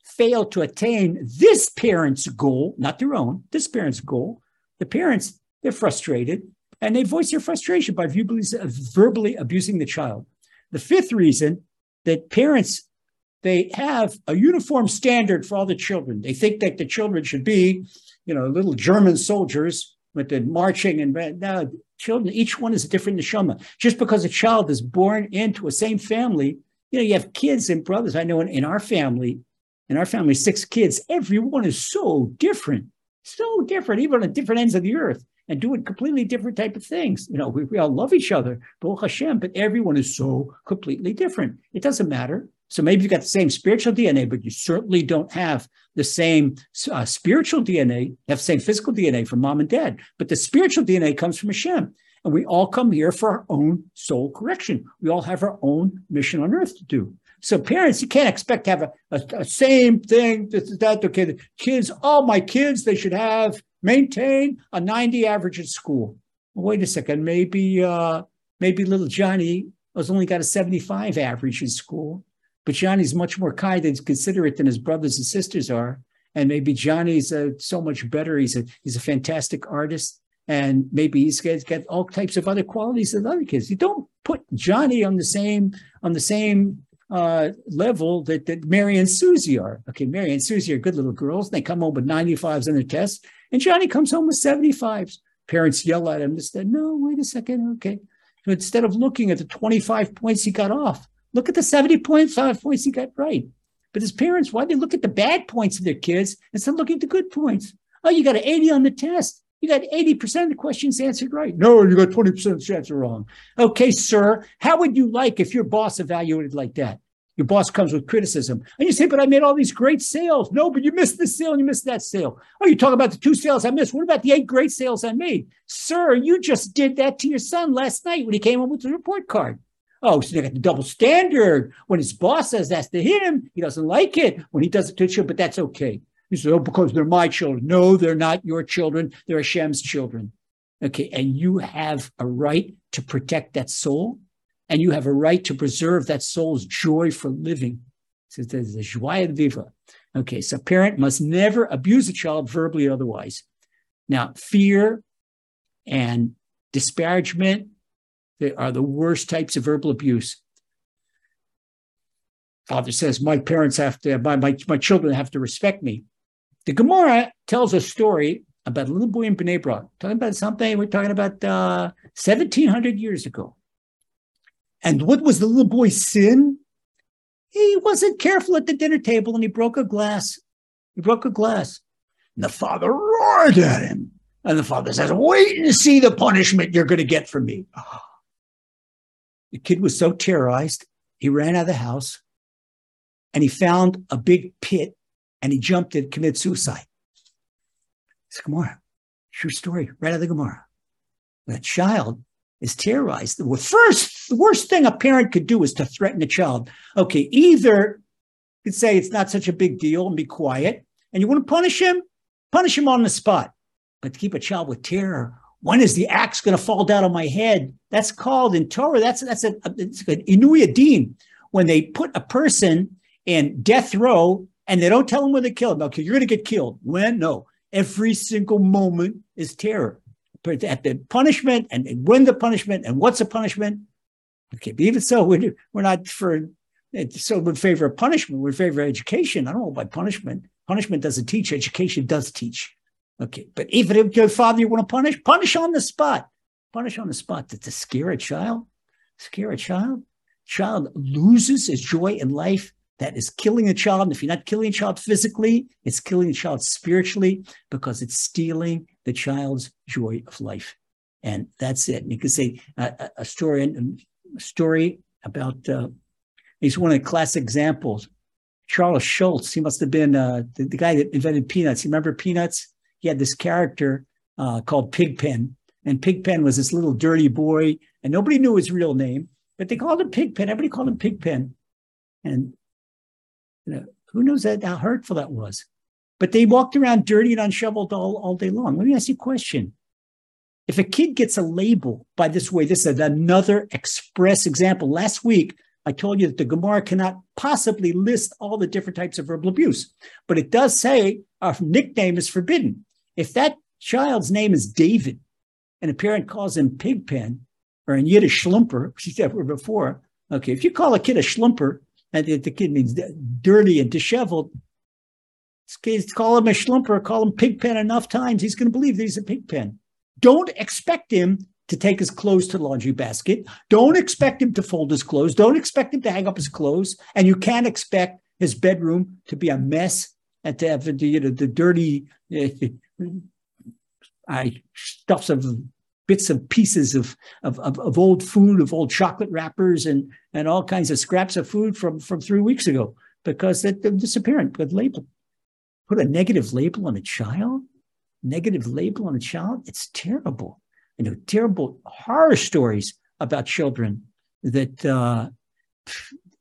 fail to attain this parent's goal, not their own, this parent's goal, the parents, they're frustrated and they voice their frustration by verbally abusing the child. The fifth reason that parents they have a uniform standard for all the children. They think that the children should be, you know, little German soldiers with the marching and now children, each one is a different neshama. Just because a child is born into a same family, you know, you have kids and brothers. I know in, in our family, in our family, six kids, everyone is so different, so different, even on different ends of the earth and doing completely different type of things. You know, we, we all love each other, Baruch Hashem, but everyone is so completely different. It doesn't matter. So maybe you've got the same spiritual DNA, but you certainly don't have the same uh, spiritual DNA, have the same physical DNA from mom and dad. But the spiritual DNA comes from Hashem. And we all come here for our own soul correction. We all have our own mission on earth to do. So parents, you can't expect to have a, a, a same thing. This, that, okay, kids, all my kids, they should have maintain a 90 average at school. Well, wait a second, maybe uh, maybe little Johnny has only got a 75 average in school. But Johnny's much more kind and considerate than his brothers and sisters are. And maybe Johnny's uh, so much better. He's a he's a fantastic artist. and maybe he's got, got all types of other qualities than other kids. You don't put Johnny on the same on the same uh, level that, that Mary and Susie are. Okay, Mary and Susie are good little girls. They come home with 95s on their tests, and Johnny comes home with 75s. Parents yell at him. They said, no, wait a second. Okay. So instead of looking at the 25 points he got off, look at the 70.5 uh, points he got right. But his parents, why they look at the bad points of their kids instead of looking at the good points? Oh, you got an 80 on the test. You got 80% of the questions answered right. No, you got 20% of the answer wrong. Okay, sir, how would you like if your boss evaluated like that? Your boss comes with criticism. And you say, but I made all these great sales. No, but you missed this sale and you missed that sale. Oh, you talk about the two sales I missed. What about the eight great sales I made? Sir, you just did that to your son last night when he came home with the report card. Oh, so they got the double standard. When his boss says that's to him, he doesn't like it. When he does it to you, but that's okay. You say, oh, because they're my children. No, they're not your children. They're Hashem's children. Okay. And you have a right to protect that soul, and you have a right to preserve that soul's joy for living. So there's a joie vivre. Okay. So a parent must never abuse a child verbally or otherwise. Now, fear and disparagement they are the worst types of verbal abuse. Father says, My parents have to, my, my, my children have to respect me. The Gemara tells a story about a little boy in Bnei Brak, talking about something we're talking about uh, 1700 years ago. And what was the little boy's sin? He wasn't careful at the dinner table and he broke a glass. He broke a glass. And the father roared at him. And the father says, Wait and see the punishment you're going to get from me. The kid was so terrorized, he ran out of the house and he found a big pit and he jumped and committed suicide. It's Gemara. True story, right out of the Gemara. That child is terrorized, the first, the worst thing a parent could do is to threaten a child. Okay, either you could say it's not such a big deal and be quiet, and you want to punish him, punish him on the spot. But to keep a child with terror, when is the axe going to fall down on my head? That's called in Torah. That's that's a, it's an inui hadin when they put a person in death row and they don't tell them when they kill them. Okay, you're going to get killed. When? No. Every single moment is terror. But at the punishment and when the punishment and what's the punishment. Okay, but even so, we're, we're not for so we're in favor of punishment. We're in favor of education. I don't know about punishment. Punishment doesn't teach. Education does teach. Okay, but if your father you want to punish, punish on the spot. Punish on the spot. To, to scare a child, scare a child. Child loses his joy in life that is killing a child. And if you're not killing a child physically, it's killing a child spiritually because it's stealing the child's joy of life. And that's it. And you can say uh, a story, a story about. Uh, he's one of the classic examples. Charles Schulz, He must have been uh, the, the, guy that invented peanuts. You remember peanuts? He had this character uh, called Pigpen, and Pigpen was this little dirty boy, and nobody knew his real name, but they called him Pigpen. Everybody called him Pigpen. And you know, who knows that, how hurtful that was? But they walked around dirty and unshoveled all, all day long. Let me ask you a question. If a kid gets a label by this way, this is another express example. Last week, I told you that the Gemara cannot possibly list all the different types of verbal abuse, but it does say a nickname is forbidden. If that child's name is David and a parent calls him Pigpen or in Yiddish Schlumper, you said before, okay, if you call a kid a Schlumper, and the, kid means dirty and disheveled. Call him a schlumper, call him pigpen enough times, he's going to believe that he's a pigpen. Don't expect him to take his clothes to the laundry basket. Don't expect him to fold his clothes. Don't expect him to hang up his clothes. And you can't expect his bedroom to be a mess and to have the, you know, the dirty I, stuffs of bits and pieces of, of, of, of, old food, of old chocolate wrappers, and, and all kinds of scraps of food from, from three weeks ago because they're, disappearing. Put label, put a negative label on a child, negative label on a child. It's terrible. You know, terrible horror stories about children that uh,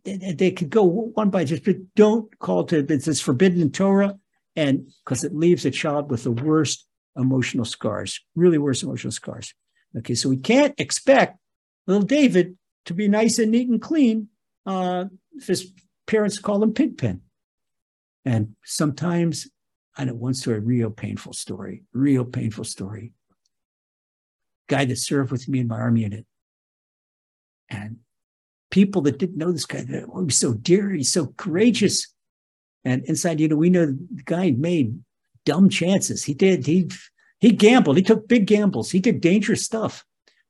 they, they could go one by just, but don't call to it, it's forbidden in Torah, and because it leaves a child with the worst emotional scars, really worse emotional scars. Okay, so we can't expect little David to be nice and neat and clean uh, if his parents call him Pigpen. And sometimes, I know one story, real painful story, real painful story. guy that served with me in my army unit. And people that didn't know this guy, oh, he's so dear, he's so courageous. And inside, you know, we know the guy made dumb chances. He did. He he gambled. He took big gambles. He did dangerous stuff.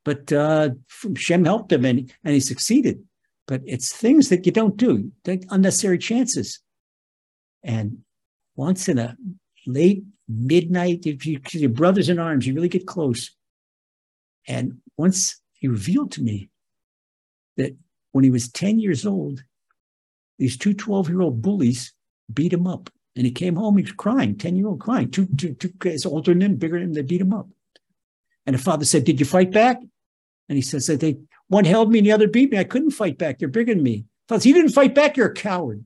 But uh, Shem helped him, and and he succeeded. But it's things that you don't do, take unnecessary chances. And once in a late midnight, if you, your brother's in arms, you really get close. And once he revealed to me that when he was 10 years old, these two 12 year old bullies beat him up. And he came home, he was crying, 10 year old crying. Two, two, two guys older than him, bigger than him, they beat him up. And the father said, Did you fight back? And he says, they, One held me and the other beat me. I couldn't fight back. They're bigger than me. Father, you didn't fight back. You're a coward.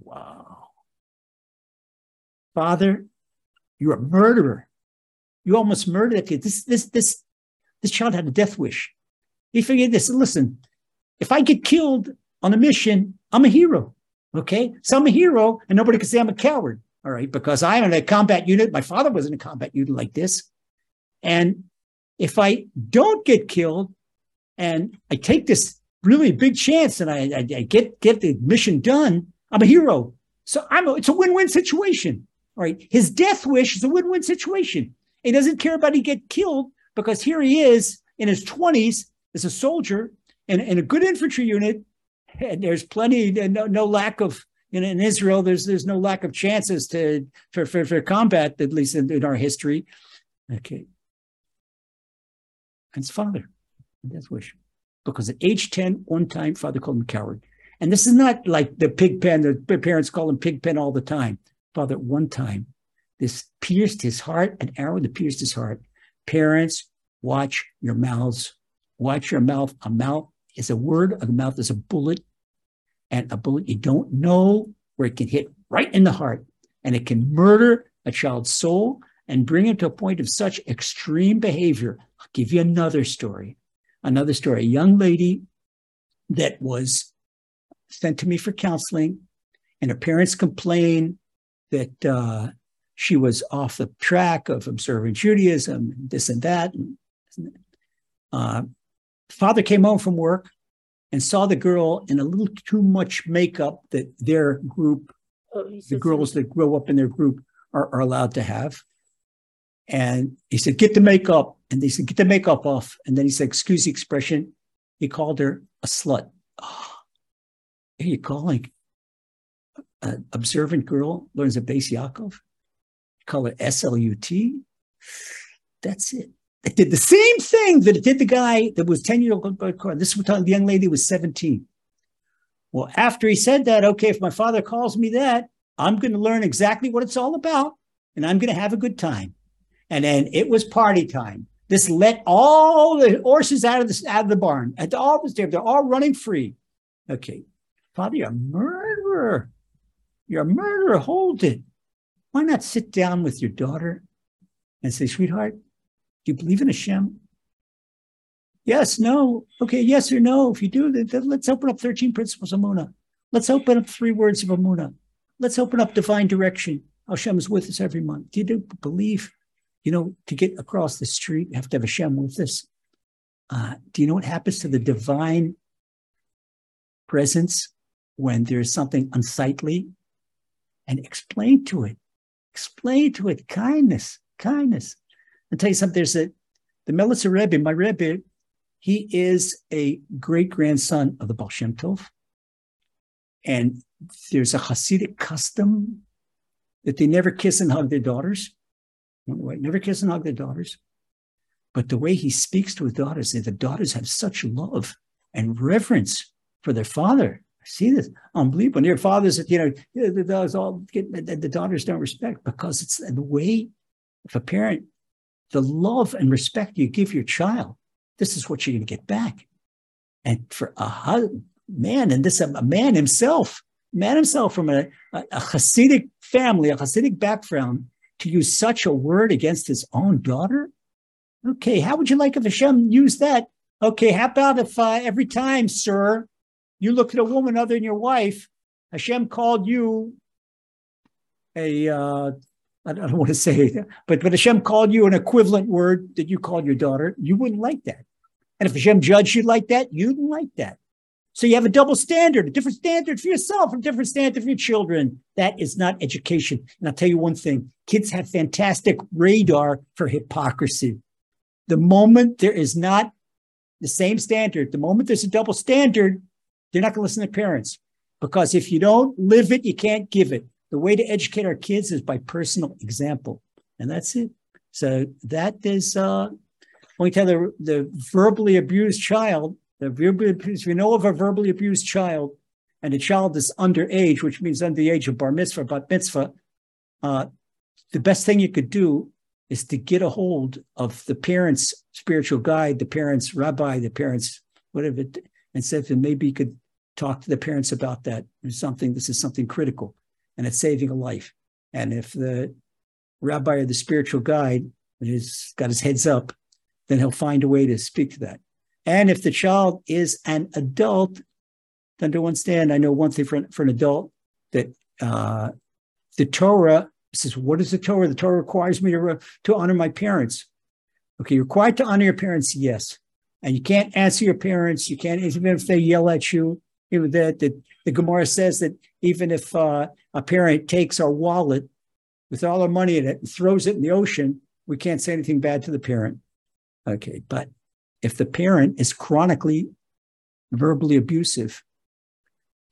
Wow. Father, you're a murderer. You almost murdered that kid. This, this, this, this child had a death wish. He figured this. Listen, if I get killed on a mission, I'm a hero. Okay. So I'm a hero and nobody can say I'm a coward. All right. Because I'm in a combat unit. My father was in a combat unit like this. And if I don't get killed and I take this really big chance and I, I, I get, get the mission done, I'm a hero. So I'm a, it's a win-win situation. All right. His death wish is a win-win situation. He doesn't care about he get killed because here he is in his 20s as a soldier in, in a good infantry unit and there's plenty, uh, no, no lack of in, in Israel. There's there's no lack of chances to for for, for combat, at least in, in our history. Okay, and his father, death wish, because at age ten, one time, father called him coward. And this is not like the pig pen. The parents call him pig pen all the time. Father, one time, this pierced his heart, an arrow that pierced his heart. Parents, watch your mouths. Watch your mouth. A mouth is a word, a mouth is a bullet, and a bullet you don't know where it can hit right in the heart, and it can murder a child's soul and bring him to a point of such extreme behavior. I'll give you another story. Another story. A young lady that was sent to me for counseling, and her parents complained that uh, she was off the track of observing Judaism, and this and that. And, uh, father came home from work and saw the girl in a little too much makeup that their group, oh, the girls that grow up in their group, are, are allowed to have. And he said, Get the makeup. And they said, Get the makeup off. And then he said, Excuse the expression. He called her a slut. Oh, are you calling an observant girl learns a Bais Yaakov? You call it S L U T? That's it. It did the same thing that it did the guy that was 10 years old. This was the young lady was 17. Well, after he said that, okay, if my father calls me that, I'm going to learn exactly what it's all about and I'm going to have a good time. And then it was party time. This let all the horses out of the, out of the barn. And all this, they're all running free. Okay. Father, you're a murderer. You're a murderer. Hold it. Why not sit down with your daughter and say, sweetheart, do you believe in Hashem? Yes, no. Okay, yes or no. If you do, then let's open up 13 principles of Emuna. Let's open up three words of Emuna. Let's open up divine direction. Hashem is with us every month. Do you believe? You know, to get across the street, you have to have Hashem with us. Uh, do you know what happens to the divine presence when there's something unsightly? And explain to it. Explain to it kindness, kindness. I'll tell you something. There's a the Melitzer Rebbe, my Rebbe, he is a great grandson of the Baal Shem Tov. And there's a Hasidic custom that they never kiss and hug their daughters. Never kiss and hug their daughters. But the way he speaks to his daughters, the daughters have such love and reverence for their father. I see this unbelievable. And their fathers, you know, the daughters all get, the daughters don't respect because it's the way if a parent the love and respect you give your child, this is what you're going to get back. And for a man, and this a man himself, man himself from a, a, a Hasidic family, a Hasidic background, to use such a word against his own daughter? Okay, how would you like if Hashem used that? Okay, how about if uh, every time, sir, you look at a woman other than your wife, Hashem called you a uh, I don't want to say but but Hashem called you an equivalent word that you called your daughter, you wouldn't like that. And if Hashem judged you like that, you wouldn't like that. So you have a double standard, a different standard for yourself, a different standard for your children. That is not education. And I'll tell you one thing kids have fantastic radar for hypocrisy. The moment there is not the same standard, the moment there's a double standard, they're not going to listen to parents. Because if you don't live it, you can't give it. The way to educate our kids is by personal example. And that's it. So that is, uh, when we tell the, the verbally abused child, the verbally abused, if you know of a verbally abused child and the child is underage, which means under the age of bar mitzvah, bat mitzvah, uh, the best thing you could do is to get a hold of the parents' spiritual guide, the parents' rabbi, the parents, whatever, and say maybe you could talk to the parents about that. There's something, this is something critical and it's saving a life. And if the rabbi or the spiritual guide has got his heads up, then he'll find a way to speak to that. And if the child is an adult, then to understand, I know one thing for, for an adult that uh, the Torah says, what is the Torah? The Torah requires me to, to honor my parents. Okay, you're required to honor your parents, yes. And you can't answer your parents. You can't, even if they yell at you. Even that the, the Gemara says that even if uh, a parent takes our wallet with all our money in it and throws it in the ocean, we can't say anything bad to the parent. Okay, but if the parent is chronically verbally abusive,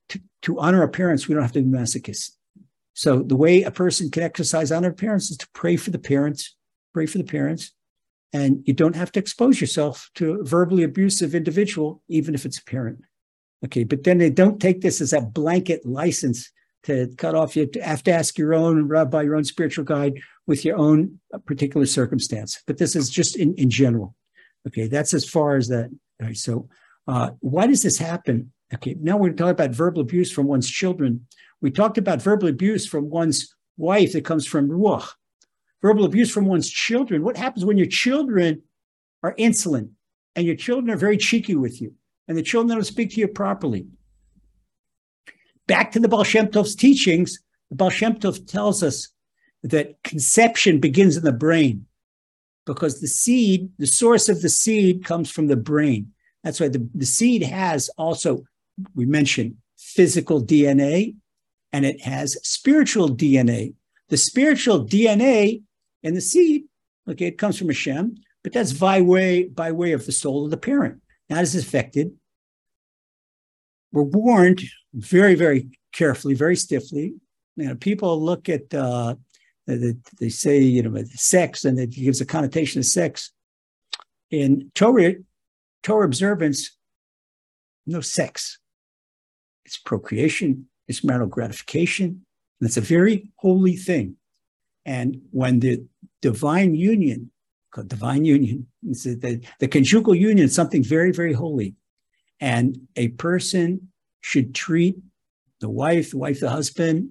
to, to honor our parents, we don't have to be masochists. So the way a person can exercise honor parents is to pray for the parents, pray for the parents, and you don't have to expose yourself to a verbally abusive individual, even if it's a parent. Okay, but then they don't take this as a blanket license to cut off. You have to ask your own rabbi, your own spiritual guide with your own particular circumstance. But this is just in, in general. Okay, that's as far as that. All right, so uh, why does this happen? Okay, now we're talking about verbal abuse from one's children. We talked about verbal abuse from one's wife that comes from ruach. Verbal abuse from one's children. What happens when your children are insolent and your children are very cheeky with you and the children don't speak to you properly? Back to the Baal Shem Tov's teachings, the Baal Shem Tov tells us that conception begins in the brain because the seed, the source of the seed comes from the brain. That's why the, the seed has also, we mentioned physical DNA and it has spiritual DNA. The spiritual DNA in the seed, okay, it comes from Hashem, but that's by way, by way of the soul of the parent. This is affected. We're warned very, very carefully, very stiffly. You know, people look at uh, they say, you know, sex, and it gives a connotation of sex. In Torah, Torah observance, no sex. It's procreation, it's marital gratification, and it's a very holy thing. And when the divine union, divine union, the, the conjugal union is something very, very holy. And a person should treat the wife, the wife, the husband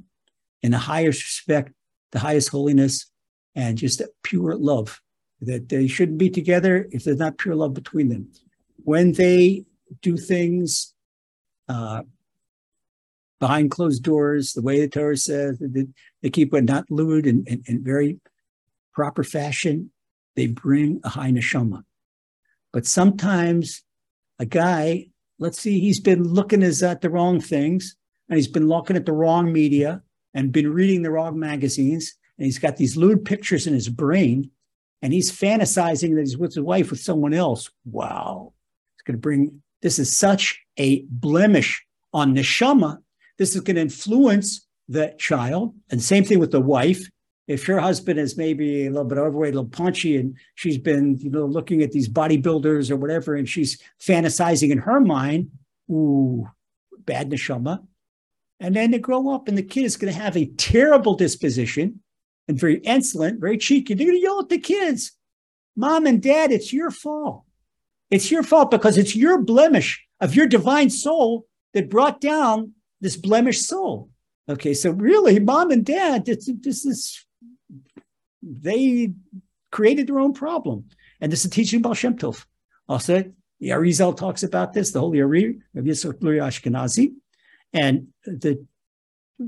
in the highest respect the highest holiness and just pure love. That they shouldn't be together if there's not pure love between them. When they do things uh, behind closed doors, the way the Torah says, they, they keep it not lewd and in, very proper fashion. They bring a high neshama. But sometimes a guy, let's see, he's been looking at the wrong things and he's been looking at the wrong media and been reading the wrong magazines. And he's got these lewd pictures in his brain and he's fantasizing that he's with his wife with someone else. Wow. It's going to bring, this is such a blemish on neshama. This is going to influence the child. And same thing with the wife. If your husband is maybe a little bit overweight, a little punchy, and she's been, you know, looking at these bodybuilders or whatever, and she's fantasizing in her mind, ooh, bad neshama. And then they grow up, and the kid is going to have a terrible disposition and very insolent, very cheeky. They're going to yell at the kids. Mom and dad, it's your fault. It's your fault because it's your blemish of your divine soul that brought down this blemished soul. Okay, so really, mom and dad, this, this is, they created their own problem. And this is teaching about Shem Tov. Also, the Arizal talks about this, the Holy Ari, Rabbi Yisrael Ashkenazi. And the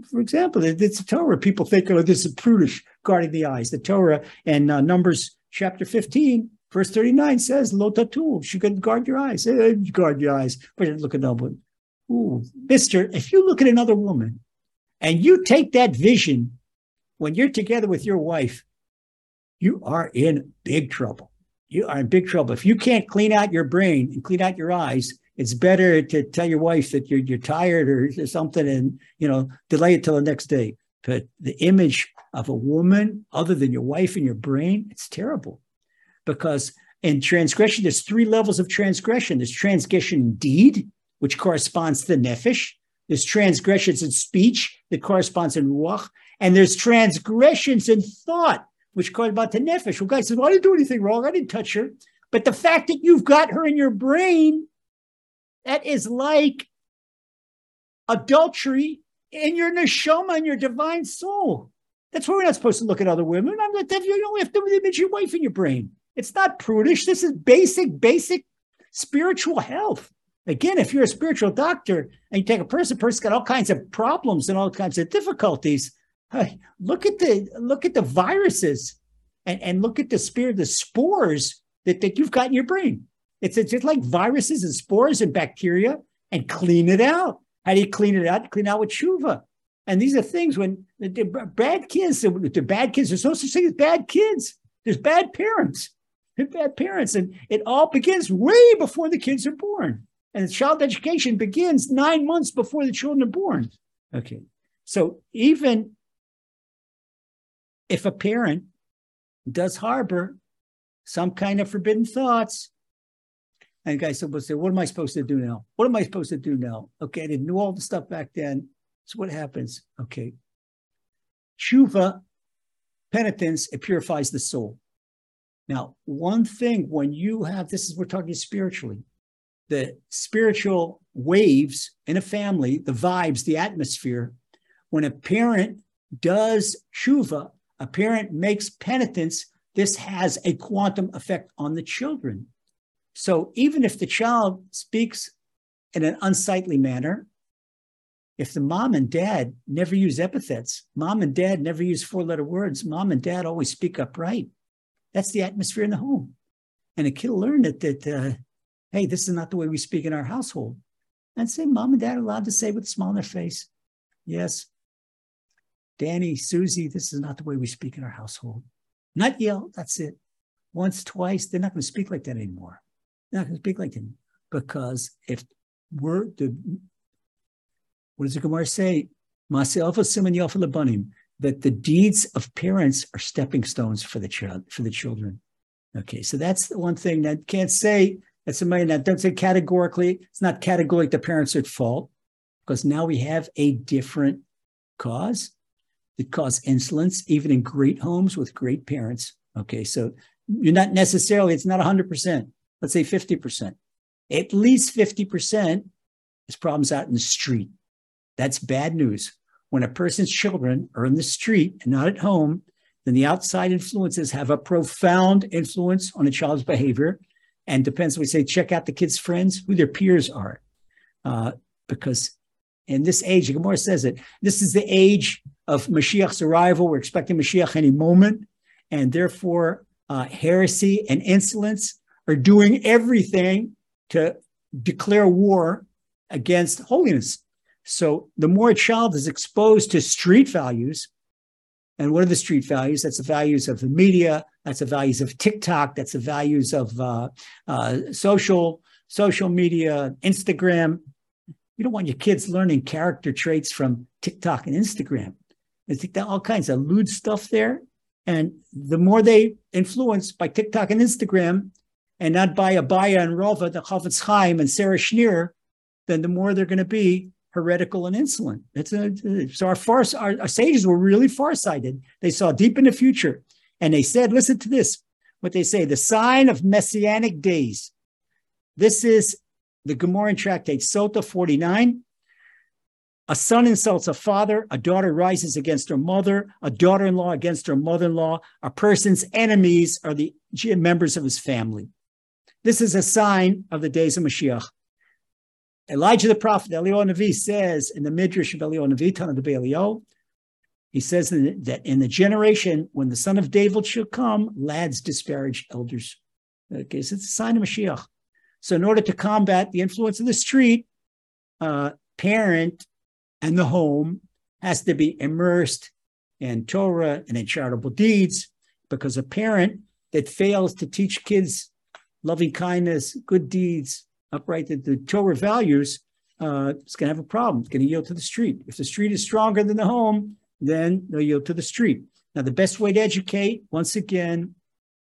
for example, it's a Torah. People think, oh, this is prudish, guarding the eyes. The Torah and uh, Numbers chapter 15, verse 39 says, Lo tatul, you can guard your eyes. Eh, guard your eyes. But look at that one. Ooh, mister, if you look at another woman and you take that vision when you're together with your wife, you are in big trouble. You are in big trouble. If you can't clean out your brain and clean out your eyes, it's better to tell your wife that you're you're tired or something and you know delay it till the next day. But the image of a woman other than your wife in your brain, it's terrible. Because in transgression, there's three levels of transgression. There's transgression deed, which corresponds to the nefesh. There's transgressions in speech that corresponds in ruach. And there's transgressions in thought, which called about the nefesh. Well, guy says, well, I didn't do anything wrong. I didn't touch her. But the fact that you've got her in your brain, that is like adultery in your neshama, in your divine soul. That's why we're not supposed to look at other women. I'm not, you don't have to image your wife in your brain. It's not prudish. This is basic, basic spiritual health. Again, if you're a spiritual doctor and you take a person, person's got all kinds of problems and all kinds of difficulties. Look at the look at the viruses and, and look at the spirit, the spores that, that you've got in your brain. It's, it's just like viruses and spores and bacteria and clean it out. How do you clean it out? Clean out with tshuva. And these are things when the, bad kids, the, the bad kids, there's no such thing as bad kids. There's bad parents. They're bad parents. And it all begins way before the kids are born. And child education begins nine months before the children are born. Okay. So even if a parent does harbor some kind of forbidden thoughts, and guys will say, What am I supposed to do now? What am I supposed to do now? Okay, I didn't know all the stuff back then. So what happens? Okay. Tshuva, penitence, it purifies the soul. Now, one thing when you have this is we're talking spiritually, the spiritual waves in a family, the vibes, the atmosphere, when a parent does tshuva, a parent makes penitence, this has a quantum effect on the children. So even if the child speaks in an unsightly manner, if the mom and dad never use epithets, mom and dad never use four letter words, mom and dad always speak upright. That's the atmosphere in the home. And a kid will learn that, that uh, hey, this is not the way we speak in our household. And say, mom and dad are allowed to say with a smile on their face, yes, Danny, Susie, this is not the way we speak in our household. Not yell, that's it. Once, twice, they're not going to speak like that anymore. They're not going to speak like that because if we're the, what does the Gemara say? That the deeds of parents are stepping stones for the child, for the children. Okay, so that's the one thing that can't say that somebody that doesn't say categorically, it's not categorically the parents are at fault, because now we have a different cause that cause insolence, even in great homes with great parents. Okay, so you're not necessarily, it's not 100%, let's say 50%. At least 50% is problems out in the street. That's bad news. When a person's children are in the street and not at home, then the outside influences have a profound influence on a child's behavior. And depends, we say, check out the kids' friends, who their peers are. Uh, because in this age, Gemara says it, this is the age of Mashiach's arrival. We're expecting Mashiach any moment. And therefore, uh, heresy and insolence are doing everything to declare war against holiness. So the more a child is exposed to street values, and what are the street values? That's the values of the media. That's the values of TikTok. That's the values of uh, uh, social social media, Instagram. You don't want your kids learning character traits from TikTok and Instagram. Think that all kinds of lewd stuff there. And the more they influenced by TikTok and Instagram, and not by Abaye and Rava, the Chofetz Chaim and Sarah Schenirer, then the more they're going to be heretical and insolent. It's a, uh, so our, far, our, our sages were really farsighted. They saw deep in the future. And they said, listen to this, what they say, the sign of messianic days. This is the Gemara tractate Sota 49. A son insults a father, a daughter rises against her mother, a daughter in law against her mother in law. A person's enemies are the members of his family. This is a sign of the days of Mashiach. Elijah the prophet, Eliyahu Navi says in the Midrash of Eliyahu Navi, Tanah de Eliyahu, he says that in the generation when the son of David shall come, lads disparage elders. Okay, so it's a sign of Mashiach. So in order to combat the influence of the street, uh, parent and the home has to be immersed in Torah and in charitable deeds because a parent that fails to teach kids loving kindness, good deeds, upright the, the Torah values, uh, is going to have a problem. It's going to yield to the street. If the street is stronger than the home, then they'll yield to the street. Now, the best way to educate, once again,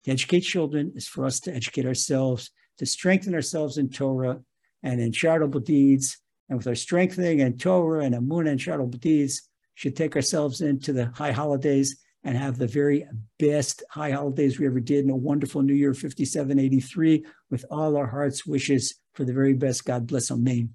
to educate children is for us to educate ourselves, to strengthen ourselves in Torah and in charitable deeds. And with our strengthening in Torah and Emuna and charitable deeds, should take ourselves into the high holidays and have the very best high holidays we ever did in a wonderful New Year 5783 with all our hearts' wishes for the very best. God bless. Amen.